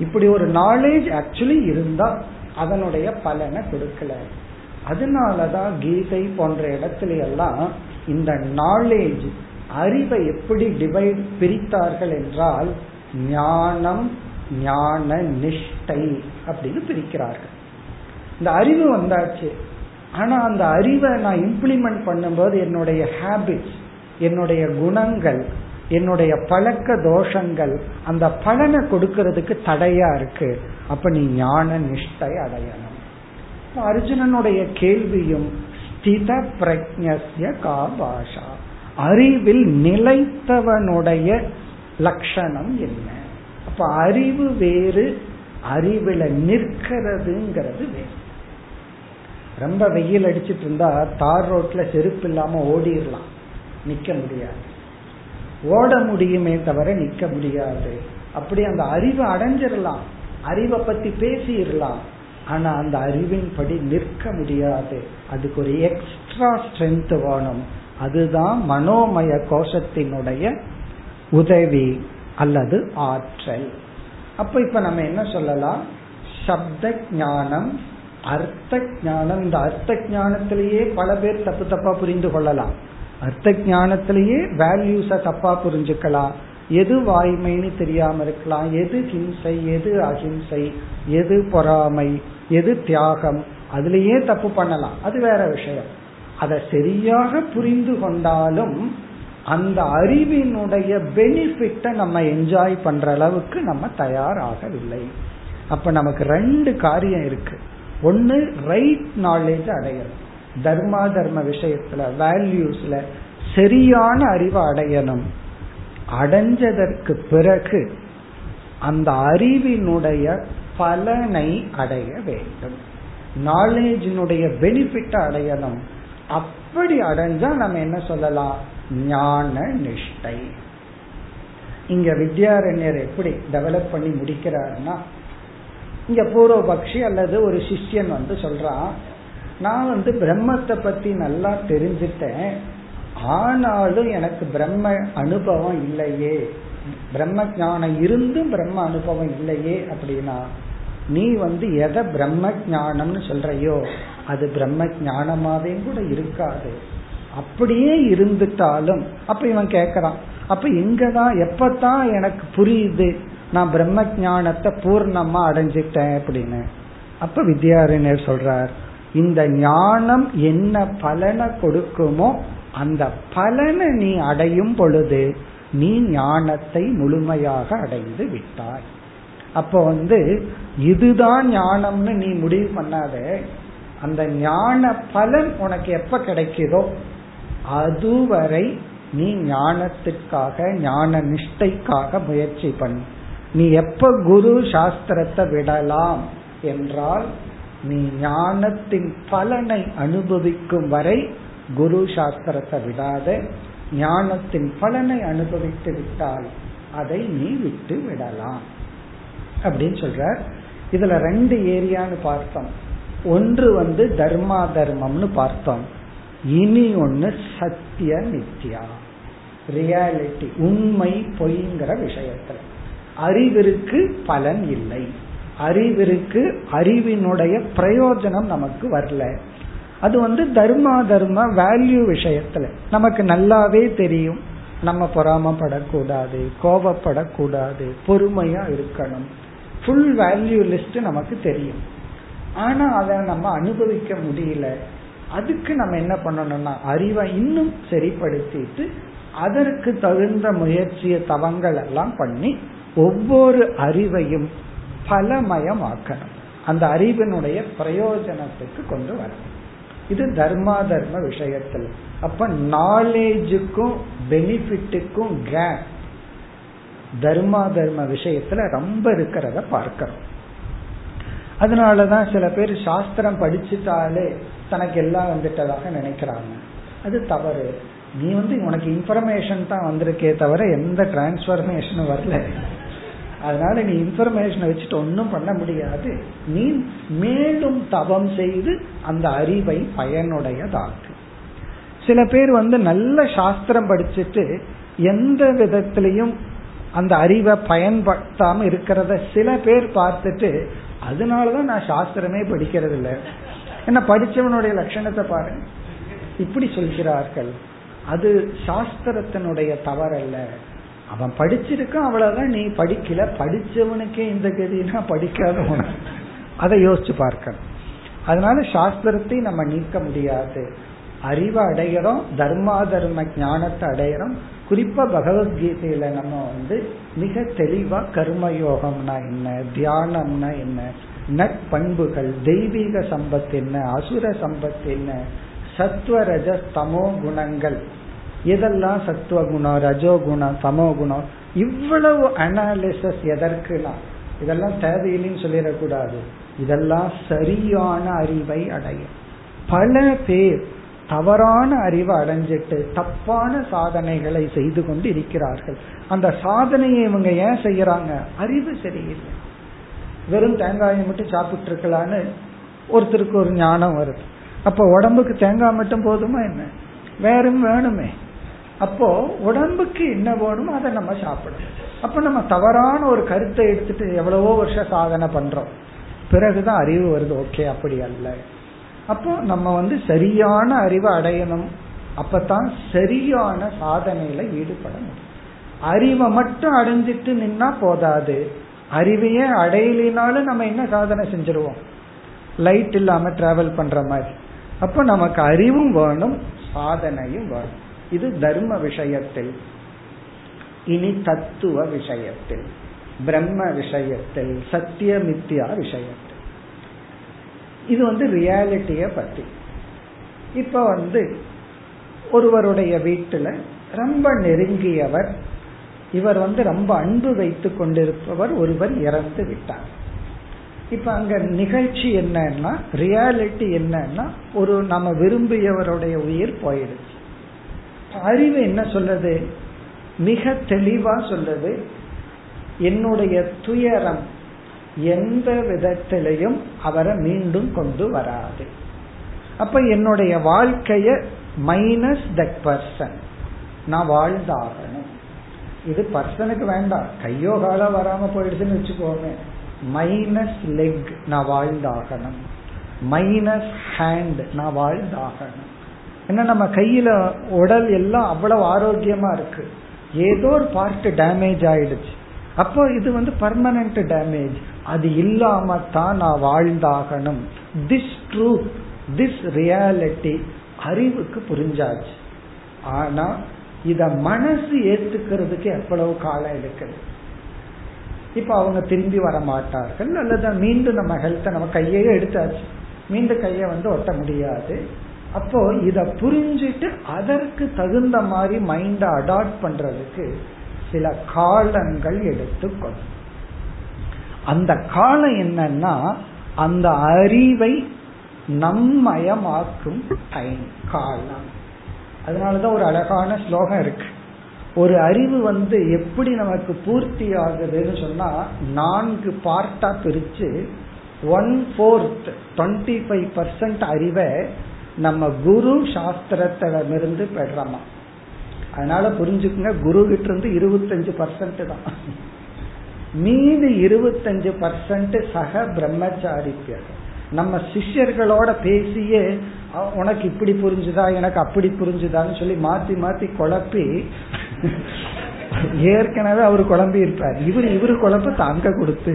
இப்படி ஒரு நாலேஜ் ஆக்சுவலி இருந்தா அதனுடைய பலனை கொடுக்கல. அதனாலதான் கீதை போன்ற இடத்துல எல்லாம் இந்த நாலேஜ் அறிவை எப்படி டிவைட் பிரித்தார்கள் என்றால் ஞானம் ஞான நிஷ்டை அப்படின்னு பிரிக்கிறார்கள். இந்த அறிவு வந்தாச்சு. ஆனா அந்த அறிவை நான் இம்ப்ளிமெண்ட் பண்ணும்போது என்னுடைய ஹேபிட்ஸ் என்னுடைய குணங்கள் என்னுடைய பழக்க தோஷங்கள் அந்த பலனை கொடுக்கறதுக்கு தடையா இருக்கு. அப்ப நீ ஞான நிஷ்டை அடையணும். அர்ஜுனனுடைய கேள்வியும் ஸ்தித பிரஜ்ய காபாஷா. அறிவில் நிலைத்தவனுடைய லட்சணம் என்ன? அப்ப அறிவு வேறு அறிவுல நிற்கிறதுங்கிறது வேறு. ரொம்ப வெயில் அடிச்சிட்டு இருந்தா தார் ரோட்ல செருப்பு இல்லாம ஓடிடலாம். நிக்க முடியாது. ஓட முடியுமே தவிர நிக்க முடியாது. அப்படி அந்த அறிவை அடைஞ்சிடலாம். அறிவை பத்தி பேசிடலாம். ஆனா அந்த அறிவின் படி நிற்க முடியாது. அதுக்கு ஒரு எக்ஸ்ட்ரா ஸ்ட்ரென்த் வேணும். அதுதான் மனோமய கோஷத்தினுடைய உதவி அல்லது ஆற்றல். அப்ப இப்ப நம்ம என்ன சொல்லலாம்? சப்த ஞானம் அர்த்த ஞானம் இந்த அர்த்த ஞானத்திலேயே பல பேர் தப்பு தப்பா புரிந்து கொள்ளலாம். அர்த்த ஞானத்திலேயே வேல்யூஸ தப்பா புரிஞ்சுக்கலாம். எது வாய்மைன்னு தெரியாம இருக்கலாம். எது ஹிம்சை எது அஹிம்சை எது பொறாமை எது தியாகம் அதுலேயே தப்பு பண்ணலாம். அது வேற விஷயம். அதை சரியாக புரிந்து கொண்டாலும் அந்த அறிவினுடைய பெனிஃபிட்டை நம்ம என்ஜாய் பண்ற அளவுக்கு நம்ம தயாராகவில்லை. அப்ப நமக்கு ரெண்டு காரியம் இருக்கு. ஒன்னு ரைட் நாலேஜ் அடையணும். தர்மா தர்ம விஷயத்துல வேல்யூஸ்ல சரியான அறிவை அடையணும். அடைஞ்சதற்கு பிறகு அந்த அறிவினுடைய பலனை அடைய வேண்டும். நாலேஜினுடைய பெனிஃபிட் அடையணும். அப்படி அடைஞ்சா நம்ம என்ன சொல்லலாம்? ஞான நிஷ்டை. இங்க வித்யாரண்யர் எப்படி டெவலப் பண்ணி முடிக்கிறாருன்னா இங்க பூர்வபக்ஷி அல்லது ஒரு சிஷ்யன் வந்து சொல்றான் நான் வந்து பிரம்மத்தை பத்தி நல்லா தெரிஞ்சிட்டேன் ஆனாலும் எனக்கு பிரம்ம அனுபவம் இல்லையே. பிரம்ம ஞானம் இருந்தும் பிரம்ம அனுபவம் இல்லையே அப்படின்னா நீ வந்து எதை பிரம்ம ஞானம்னு சொல்றையோ அது பிரம்ம ஜானமாவே கூட இருக்காது. அப்படியே இருந்துட்டாலும் அப்ப இவன் கேக்குறான் அப்ப எங்கதான் எப்பதான் எனக்கு புரியுது? நான் பிரம்ம ஞானத்தை பூர்ணமா அடைஞ்சிட்டேன் அப்படின்னு. அப்ப வித்யாரண்யர் சொல்றார் இந்த ஞானம் என்ன பலனை கொடுக்குமோ அந்த பலனை நீ அடையும் பொழுது நீ ஞானத்தை முழுமையாக அடைந்து விட்டாய். அப்போ வந்து இதுதான் ஞானம்னு நீ முடிவு பண்ணாத. அந்த ஞான பலன் உனக்கு எப்ப கிடைக்குதோ அதுவரை நீ ஞானத்திற்காக ஞான நிஷ்டைக்காக முயற்சி பண்ணு. நீ எப்ப குரு சாஸ்திரத்தை விடலாம் என்றால் நீ ஞானத்தின் பலனை அனுபவிக்கும் வரை குரு சாஸ்திரத்தை விடாத. ஞானத்தின் பலனை அனுபவித்து விட்டால் அதை நீ விட்டு விடலாம். அப்படின்னு சொல்ற இதுல ரெண்டு ஏரியான்னு பார்த்தோம். ஒன்று வந்து தர்மா தர்மம்னு பார்த்தோம். இனி ஒன்னு சத்திய நித்யா. ரியாலிட்டி உண்மை பொய்ங்கிற விஷயத்துல. அறிவிற்கு பலன் இல்லை. அறிவிற்கு அறிவினுடைய பிரயோஜனம் நமக்கு வரல. அது வந்து தர்மா தர்ம வேல்யூ விஷயத்துல. நமக்கு நல்லாவே தெரியும். நம்ம பொறாமப்படக்கூடாது கோபப்படக்கூடாது பொறுமையா இருக்கணும். ஃபுல் வேல்யூ லிஸ்ட் நமக்கு தெரியும். ஆனா அதை நம்ம அனுபவிக்க முடியல. அதுக்கு நம்ம என்ன பண்ணணும்னா அறிவை இன்னும் சரிப்படுத்திட்டு அதற்கு தகுந்த முயற்சியை தவங்கள் எல்லாம் பண்ணி ஒவ்வொரு அறிவையும் பலமயமாக்கணும். அந்த அறிவினுடைய பிரயோஜனத்துக்கு கொண்டு வரணும். இது தர்மா தர்ம விஷயத்தில். அப்ப நாலேஜுக்கும் பெனிஃபிட்டுக்கும் கேப் தர்மா தர்ம விஷயத்துல ரொம்ப இருக்கிறத பார்க்கிறோம் அதனாலதான் சில பேர் சாஸ்திரம் படிச்சுட்டாலே தனக்கு எல்லாம் வந்துட்டதாக நினைக்கிறாங்க. அது தவறு. நீ வந்து உனக்கு இன்ஃபர்மேஷன் தான் வந்திருக்கே தவிர எந்த டிரான்ஸ்பர்மேஷனும் வரல. அதனால நீ இன்ஃபர்மேஷனை வச்சுட்டு ஒன்றும் பண்ண முடியாது. நீ மேலும் தவம் செய்து அந்த அறிவை பயனுடையதாக்கு சில பேர் வந்து நல்ல சாஸ்திரம் படிச்சுட்டு எந்த விதத்திலையும் அந்த அறிவை பயன்படுத்தாம இருக்கிறத சில பேர் பார்த்துட்டு அதனாலதான் நான் சாஸ்திரமே படிக்கிறது இல்லை என்ன படிச்சவனுடைய லட்சணத்தை பாருங்க. இப்படி சொல்கிறார்கள். அது சாஸ்திரத்தினுடைய தவறல்ல. அவன் படிச்சிருக்கான் அவ்வளவுதான் நீ படிக்கல. படிச்சவனுக்கே இந்த கதினா படிக்காதவன அதை யோசிச்சு பார்க்கணும். அதனால சாஸ்திரத்தை நம்ம நீக்க முடியாது. அறிவை அடையிறோம் தர்மா தர்ம ஞானத்தை அடையிறோம். குறிப்பா பகவத்கீதையில நம்ம வந்து மிக தெளிவா கர்மயோகம்னா என்ன தியானம்னா என்ன நட்பண்புகள் தெய்வீக சம்பத் என்ன அசுர சம்பத் என்ன சத்வரஜ தமோ குணங்கள். இதெல்லாம் சத்துவ குணம் ரஜோ குணம் குணம் இவ்வளவு அனாலிசஸ் எதற்குனா இதெல்லாம் தேவையில்லைன்னு சொல்லிடக்கூடாது. இதெல்லாம் சரியான அறிவை அடையும் பல பேர் தவறான அறிவை அடைஞ்சிட்டு தப்பான சாதனைகளை செய்து கொண்டு இருக்கிறார்கள். அந்த சாதனையை இவங்க ஏன் செய்யறாங்க? அறிவு சரியில்லை. வெறும் தேங்காயை மட்டும் சாப்பிட்டு இருக்கலான்னு ஒருத்தருக்கு ஒரு ஞானம் வருது. அப்ப உடம்புக்கு தேங்காய் மட்டும் போதுமா என்ன? வேறும் வேணுமே. அப்போ உடம்புக்கு என்ன வேணுமோ அதை நம்ம சாப்பிடணும். அப்ப நம்ம தவறான ஒரு கருத்தை எடுத்துட்டு எவ்வளவோ வருஷம் சாதனை பண்றோம். பிறகுதான் அறிவு வருது ஓகே அப்படி அல்ல. அப்போ நம்ம வந்து சரியான அறிவை அடையணும். அப்பதான் சரியான சாதனையில ஈடுபட முடியும். அறிவை மட்டும் அடைஞ்சிட்டு நின்னா போதாது. அறிவையே அடையலினாலும் நம்ம என்ன சாதனை செஞ்சிருவோம்? லைட் இல்லாம டிராவல் பண்ற மாதிரி. அப்போ நமக்கு அறிவும் வேணும் சாதனையும் வேணும். இது தர்ம விஷயத்தில். இனி தத்துவ விஷயத்தில். பிரம்ம விஷயத்தில். சத்திய மித்தியா விஷயத்தில். இது வந்து ரியாலிட்டிய பத்தி. இப்ப வந்து ஒருவருடைய வீட்டுல ரொம்ப நெருங்கியவர் இவர் வந்து ரொம்ப அன்பு வைத்து கொண்டிருப்பவர் ஒருவர் இறந்து விட்டார். இப்ப அங்க நிகழ்ச்சி என்னன்னா ரியாலிட்டி என்னன்னா ஒரு நம்ம விரும்பியவருடைய உயிர் போயிடுச்சு. அறிவு என்ன சொல்றது? மிக தெளிவா சொல்றது என்னுடைய துயரம் எந்த விதத்திலையும் அவரை மீண்டும் கொண்டு வராது. அப்ப என்னுடைய வாழ்க்கைய மைனஸ் தட் பர்சன் நான் வாழ்ந்தாகணும். இது பர்சனுக்கு வேண்டாம். கையோ காலோ வராம போயிடுச்சுன்னு வச்சுக்கோமே. மைனஸ் லெக் நான் வாழ்ந்தாகணும். மைனஸ் ஹேண்ட் நான் வாழ்ந்தாகணும். ஏன்னா நம்ம கையில உடல் எல்லாம் அவ்வளவு ஆரோக்கியமா இருக்கு. ஏதோ ஒரு பார்ட் டேமேஜ் ஆயிடுச்சு. அப்போ இது வந்து பர்மனன்ட் டேமேஜ் அது இல்லாம தான் நான் வாழ்ந்தாகணும். திஸ் ட்ரூத் திஸ் ரியாலிட்டி அறிவுக்கு புரிஞ்சாச்சு. ஆனா இத மனசு ஏத்துக்கிறதுக்கு எவ்வளவு காலம் எடுக்குது? இப்ப அவங்க திரும்பி வர மாட்டார்கள். அல்லது மீண்டும் நம்ம ஹெல்த்தை நம்ம கையே எடுத்தாச்சு. மீண்டும் கையை வந்து ஒட்ட முடியாது. அப்போ இத புரிஞ்சிட்டு அதற்கு தகுந்த மாதிரி மைண்ட அடாப்ட் பண்றதுக்கு சில காலங்கள் எடுத்துக்கொள்ளும் அந்த காலம் என்னன்னா அந்த அறிவை நம்மயமாக்கும் டைம் காலம். அதனாலதான் ஒரு அழகான ஸ்லோகம் இருக்கு. ஒரு அறிவு வந்து எப்படி நமக்கு பூர்த்தி ஆகுதுன்னு சொன்னா நான்கு பார்ட்டா பிரிச்சு one fourth twenty five percent அறிவை நம்ம குரு சாஸ்திரத்திடமிருந்து பெறமா அதனால புரிஞ்சுக்குங்க குரு கிட்ட இருந்து இருபத்தஞ்சு பர்சன்ட் தான். மீதி இருபத்தஞ்சு பர்சன்ட் சக பிரம்மச்சாரிப்பியர் நம்ம சிஷ்யர்களோட பேசியே உனக்கு இப்படி புரிஞ்சுதா? எனக்கு அப்படி புரிஞ்சுதான்னு சொல்லி மாத்தி மாத்தி குழப்பி ஏற்கனவே அவர் குழம்பி இருப்பார். இவர் இவரு குழப்பத்தை அங்க கொடுத்து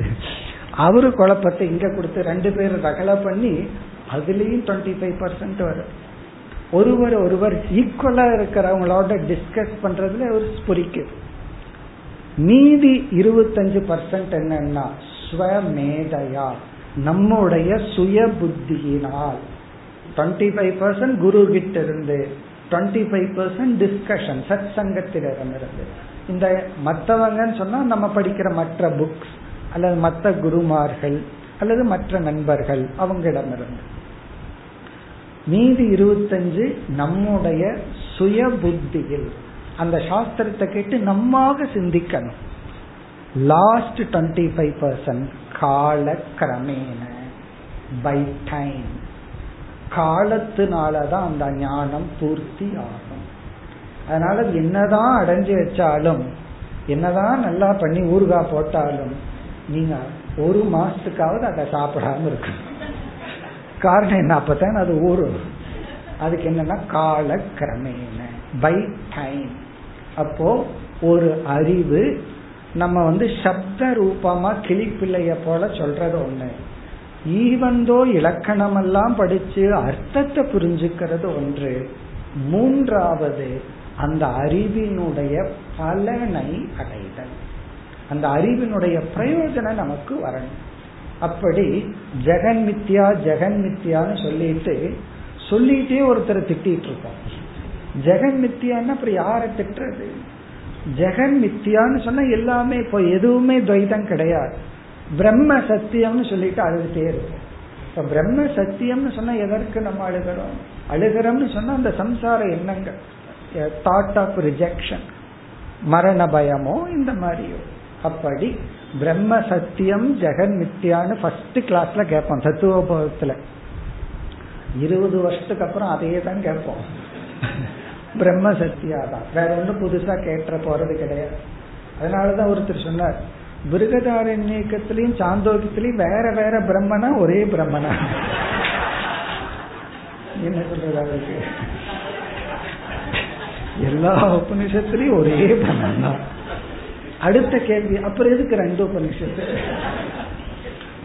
அவரு குழப்பத்தை இங்க கொடுத்து ரெண்டு பேரும் ரகலை பண்ணி அதுலேயும் டுவெண்ட்டி ஃபைவ் பர்சன்ட் வரும். ஒருவர் ஒருவர் ஈக்குவலா இருக்கிறவங்களோட டிஸ்கஸ் பண்றதுல ஒரு புரிக்குது மீதி இருபத்தஞ்சு பர்சன்ட் என்னன்னா ஸ்வமேதையா நம்முடைய சுய புத்தியினால் டுவெண்ட்டி ஃபைவ் பர்சன்ட் குரு கிட்ட இருந்து டுவெண்ட்டி ஃபைவ் பர்சன்ட் டிஸ்கஷன் சத் சங்கத்திலிருந்து இந்த மற்றவங்கன்னு சொன்னா நம்ம படிக்கிற மற்ற புக்ஸ் அல்லது மற்ற குருமார்கள் அல்லது மற்ற நண்பர்கள் அவங்களிடமிருந்து. மீதி இருபத்தஞ்சு நம்முடைய சுய புத்தியில் அந்த சாஸ்திரத்தை கேட்டு நம்மாக சிந்திக்கணும். லாஸ்ட் டுவெண்ட்டி ஃபைவ் பர்சன்ட் கால கிரமேன பை டைம் காலத்தினாலதான் அந்த ஞானம் பூர்த்தி ஆகும். அதனால என்னதான் அடைஞ்சு வச்சாலும் என்னதான் நல்லா பண்ணி ஊறுகாய் போட்டாலும் நீங்க ஒரு மாசத்துக்காவது அதை சாப்பிடாம இருக்கணும். காரணம் என்ன? அப்பதான் அது ஊறும் அதுக்கு என்னன்னா கால கிரமேன பை டைம் அப்போ ஒரு அறிவு நம்ம வந்து சப்த ரூபமா கிளிப்பிள்ளைய போல சொல்றது ஒண்ணு. ஈவந்தோ இலக்கணம் எல்லாம் படிச்சு அர்த்தத்தை புரிஞ்சுக்கிறது ஒன்று மூன்றாவது அந்த அறிவினுடைய பலனை அடைதல். அந்த அறிவினுடைய பிரயோஜனம் நமக்கு வரணும். அப்படி ஜெகன் மித்யா ஜெகன் மித்யான்னு சொல்லிட்டு சொல்லிட்டே ஒருத்தரை திட்டிட்டு இருக்கோம் ஜெகன் மித்தியான்னு அப்புறம் யாரை திட்டுறது? ஜெகன் மித்தியான்னு சொன்னா எல்லாமே இப்போ எதுவுமே துவைதம் கிடையாது. பிரம்ம சத்தியம்னு சொல்லிட்டு அழுதுட்டே இருக்கும் இப்ப பிரம்ம சத்தியம்னு சொன்னா எதற்கு நம்ம அழுகிறோம்? அழுகிறோம்னு சொன்னா அந்த சம்சார எண்ணங்கள். தாட் ஆஃப் ரிஜெக்ஷன் மரண பயமோ இந்த மாதிரியோ. அப்படி பிரம்ம சத்தியம் ஜெகன் மித்தியான்னு ஃபர்ஸ்ட் கிளாஸ்ல கேட்போம் தத்துவபோதத்துல. இருபது வருஷத்துக்கு அப்புறம் அதையே தான் கேட்போம். பிரம்ம சத்தியா தான். வேற ஒன்றும் புதுசா கேட்ட போறது கிடையாது. அதனாலதான் ஒருத்தர் சொன்னார் பிருகதாரண்யக்கத்திலையும் சாந்தோக்கியத்திலையும் வேற வேற பிரம்மனா ஒரே பிரம்மனா? என்ன சொல்றது அவருக்கு? எல்லா உபநிஷத்துலயும் ஒரே பிரம்மன் தான். அடுத்த கேள்வி அப்புறம் எதுக்கு ரெண்டு உபனிஷத்து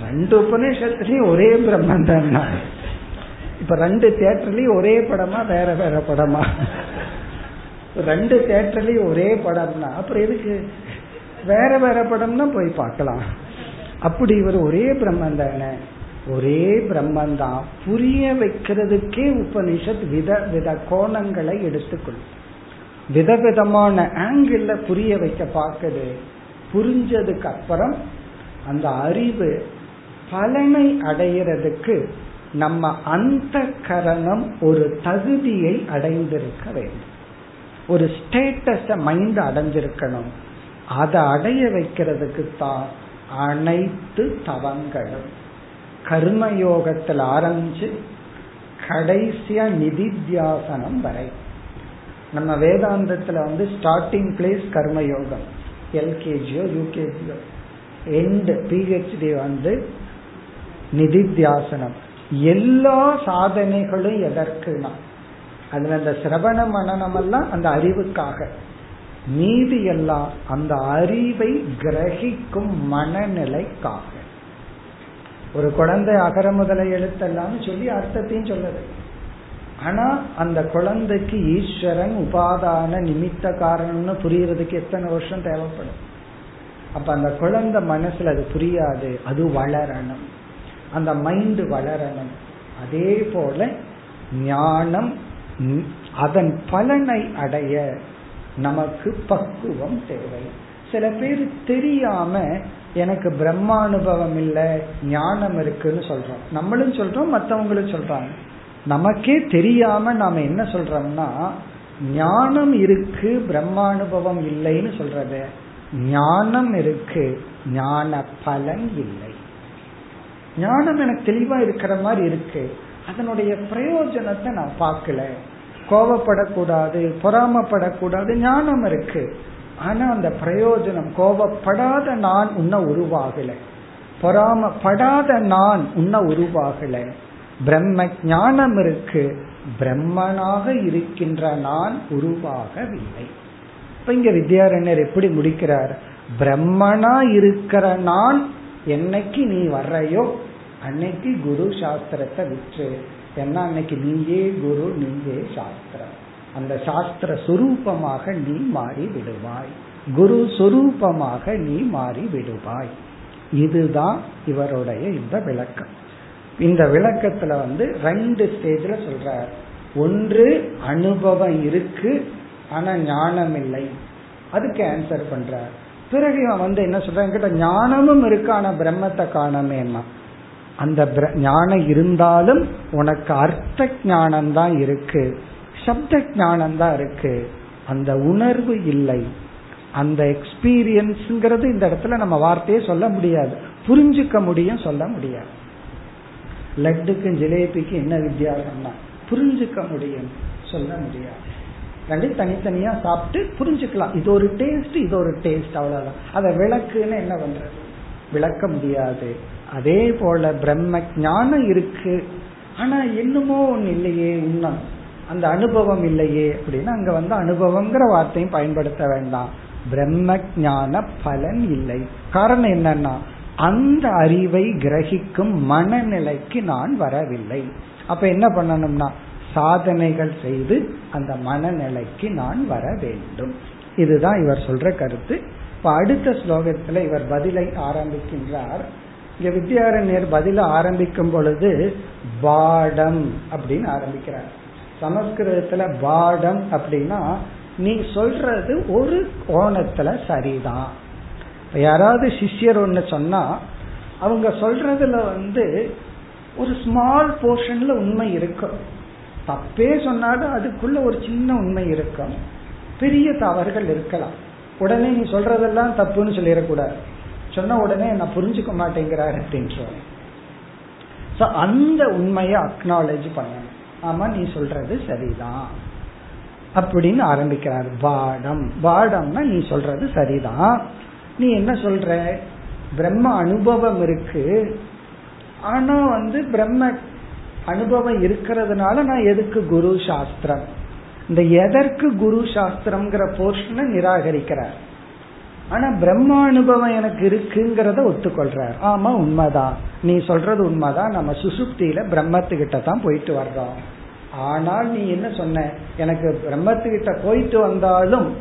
ரெண்டு உபநிஷத்துலயும் ஒரே பிரம்மன் தான் இப்ப ரெண்டு தேட்டர்லயும் ஒரே படமா வேற வேற படமா? ரெண்டு தேட்டர்லயும் ஒரே படம்னா அப்புறம் எதுக்கு? வேற வேற படம்னா போய் பார்க்கலாம். அப்படி இவர் ஒரே பிரம்மன் தானே ஒரே பிரம்மன் தான் புரிய வைக்கிறதுக்கே உபனிஷத் வித வித கோணங்களை எடுத்துக்கொள்ளும். விதவிதமான ஆங்கிள் புரிய வைக்க பார்க்குது. புரிஞ்சதுக்கு அப்புறம் அந்த அறிவு பலனை அடையிறதுக்கு நம்ம அந்த கரணம் ஒரு தகுதியை அடைந்திருக்க வேண்டும். ஒரு ஸ்டேட்டஸ மைண்ட் அடைஞ்சிருக்கணும். அதை அடைய வைக்கிறதுக்கு தான் அனைத்து தவங்களும். கர்மயோகத்தில் ஆரம்பிச்சு கடைசியா நிதித்தியாசனம் வரை. நம்ம வேதாந்தத்துல வந்து ஸ்டார்டிங் பிளேஸ் கர்மயோகம் எல்கேஜியோ யூகேஜியோ எண்ட் பிஹெச்டி வந்து நிதித்தியாசனம். எல்லா சாதனைகளும் எதற்குனா அதுல அந்த சிரவண மனநம் எல்லாம் அந்த அறிவுக்காக. நீதி எல்லாம் அந்த அறிவை கிரகிக்கும் மனநிலைக்காக. ஒரு குழந்தை அகர முதல எழுத்தெல்லாம் சொல்லி அர்த்தத்தையும் சொல்லுது ஆனா அந்த குழந்தைக்கு ஈஸ்வரன் உபாதான நிமித்த காரணம்னு புரியறதுக்கு எத்தனை வருஷம் தேவைப்படும்? அப்ப அந்த குழந்தை மனசுல அது புரியாது அது வளரணும். அந்த மைண்ட் வளரணும். அதே போல ஞானம் அதன் பலனை அடைய நமக்கு பக்குவம் தேவை. சில பேர் தெரியாம எனக்கு பிரம்மானுபவம் இல்லை ஞானம் இருக்குன்னு சொல்றோம். நம்மளும் சொல்றோம் மற்றவங்களும் சொல்றாங்க. நமக்கே தெரியாம நாம என்ன சொல்றோம்னா ஞானம் இருக்கு பிரம்மானுபவம் இல்லைன்னு சொல்றது. ஞானம் இருக்கு ஞான பலன் இல்லை. ஞானம் எனக்கு தெளிவா இருக்கிற மாதிரி இருக்கு. அதனுடைய பிரயோஜனத்தை நான் பார்க்கல. கோவப்படக்கூடாது பொறாமப்படக்கூடாது ஞானம் இருக்கு. ஆனா அந்த பிரயோஜனம் கோவப்படாத நான் உன்ன உருவாகல. பொறாமப்படாத நான் உன்ன உருவாகல. பிரம்ம ஞானம் இருக்கு. பிரம்மனாக இருக்கின்ற நான் உருவாகவில்லை. இப்ப இங்க வித்யாரண்யர் எப்படி முடிக்கிறார்? பிரம்மனா இருக்கிற நான் என்னைக்கு நீ வர்றையோ அன்னைக்கு குரு சாஸ்திரத்தை விற்று என்ன அன்னைக்கு நீயே குரு நீயே சாஸ்திரம். அந்த சாஸ்திர சுரூபமாக நீ மாறி விடுவாய். குரு சுரூபமாக நீ மாறி விடுவாய். இதுதான் இவருடைய இந்த விளக்கம். இந்த விளக்கத்துல வந்து ரெண்டு ஸ்டேஜ்ல சொல்றார். ஒன்று அனுபவம் இருக்கு ஆனா ஞானம் இல்லை. அதுக்கு ஆன்சர் பண்றார். பிறகு இவன் வந்து என்ன சொல்றான்? கிட்ட ஞானமும் இருக்கு ஆனா பிரம்மத்தை காணமேன்னா அந்த ஞானம் இருந்தாலும் உனக்கு அர்த்த ஞானம் தான் இருக்கு. சப்த ஞானம் தான் இருக்கு. அந்த உணர்வு இல்லை. அந்த எக்ஸ்பீரியன்ஸ்ங்கிறது இந்த இடத்துல நம்ம வார்த்தையே சொல்ல முடியாது. புரிஞ்சுக்க முடியும் சொல்ல முடியாது. லட்டுக்கும் ஜிலேபிக்கும் என்ன வித்தியாசம்னா புரிஞ்சுக்க முடியும். சொல்ல முடியாது. ரெண்டு தனித்தனியா சாப்பிட்டு புரிஞ்சுக்கலாம். இது ஒரு டேஸ்ட் இது ஒரு டேஸ்ட் அவ்வளவுதான். அதை விளக்குன்னு என்ன பண்றது? விளக்க முடியாது. அதே போல பிரம்ம ஞானம் இருக்கு. ஆனா என்னமோ ஒன்னு இல்லையே இன்னும். அந்த அனுபவம் இல்லையே அப்படின்னா அங்க வந்து அனுபவம்ங்கிற வார்த்தையும் பயன்படுத்த வேண்டாம். பிரம்ம ஞான பலன் இல்லை. காரணம் என்னன்னா அந்த அறிவை கிரகிக்கும் மனநிலைக்கு நான் வரவில்லை. அப்ப என்ன பண்ணணும்னா சாதனைகள் செய்து அந்த மனநிலைக்கு நான் வர வேண்டும். இதுதான் இவர் சொல்ற கருத்து. இப்ப அடுத்த ஸ்லோகத்துல இவர் பதிலை ஆரம்பிக்கின்றார். இங்க வித்யாரண்யர் பதில ஆரம்பிக்கும் பொழுது பாடம் அப்படின்னு ஆரம்பிக்கிறார். சமஸ்கிருதத்துல பாடம் அப்படின்னா நீ சொல்றது ஒரு கோணத்துல சரிதான். யாராவது சிஷ்யர் ஒன்னு சொன்னா அவங்க சொல்றதுல வந்து ஒரு ஸ்மால் போர்ஷன்ல உண்மை இருக்கும். தப்பே சொன்னாலும் அதுக்குள்ள ஒரு சின்ன உண்மை இருக்கும். பெரிய தவறுகள் இருக்கலாம். உடனே நீ சொல்றதெல்லாம் தப்புன்னு சொல்லிடக்கூடாது. சொன்ன உடனே நான் புரிஞ்சுக்க மாட்டேங்கிறாரு அப்படின்னு ஸோ அந்த உண்மையை அக்னாலேஜ் பண்ணணும். ஆமா நீ சொல்றது சரிதான். அப்படின்னு ஆரம்பிக்கிறார். பாடம் பாடம்னா நீ சொல்றது சரிதான். நீ என்ன சொல்ற? பிரம்ம அனுபவம் இருக்கு. ஆனா வந்து பிரம்ம அனுபவம் இருக்கிறதுனால நான் எதுக்கு குரு சாஸ்திரம்? இந்த எதற்கு குரு சாஸ்திரம்ங்கிற போர்ஷனை நிராகரிக்கிறார். ஆனா பிரம்ம அனுபவம் எனக்கு இருக்குங்கிறத ஒத்துக்கொள்றார். ஆமா உண்மைதான். நீ சொல்றது உண்மைதான். நம்ம சுசுப்தியில பிரம்மத்துக்கிட்ட தான் போயிட்டு வர்றோம். ஆனால் நீ என்ன சொன்ன? எனக்கு பிரம்மத்துக்கிட்ட போயிட்டு வந்தாலும்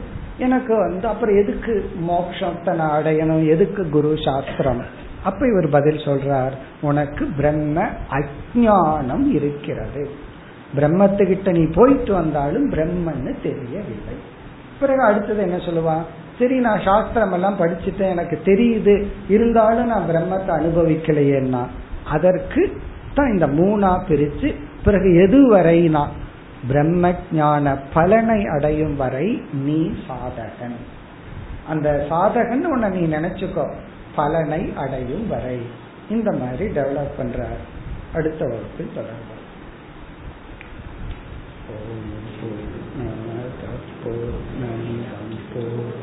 எனக்கு வந்து அப்புறம் எதுக்கு மோட்சத்தை நான் அடையணும்? எதுக்கு குரு சாஸ்திரம்? அப்ப இவர் பதில் சொல்றார் உனக்கு பிரம்ம அஜானம் இருக்கிறது. பிரம்மத்துக்கிட்ட நீ போயிட்டு வந்தாலும் பிரம்மன்னு தெரியவில்லை. பிறகு அடுத்தது என்ன சொல்லுவான்? சரி நான் சாஸ்திரம் எல்லாம் படிச்சுட்டேன் எனக்கு தெரியுது. இருந்தாலும் நான் பிரம்மத்தை அனுபவிக்கலையேன்னா அதற்கு தான் இந்த மூணா பிரிச்சு பிறகு எது வரைனா பிரம்ம ஞான பலனை அடையும் வரை நீ சாதகன். அந்த சாதகன் உன்னை நீ நினைச்சுக்கோ. பலனை அடையும் வரை. இந்த மாதிரி டெவலப் பண்றார். அடுத்த வகுப்பில் தொடர்பு ஓம் பூர்ணமத போர்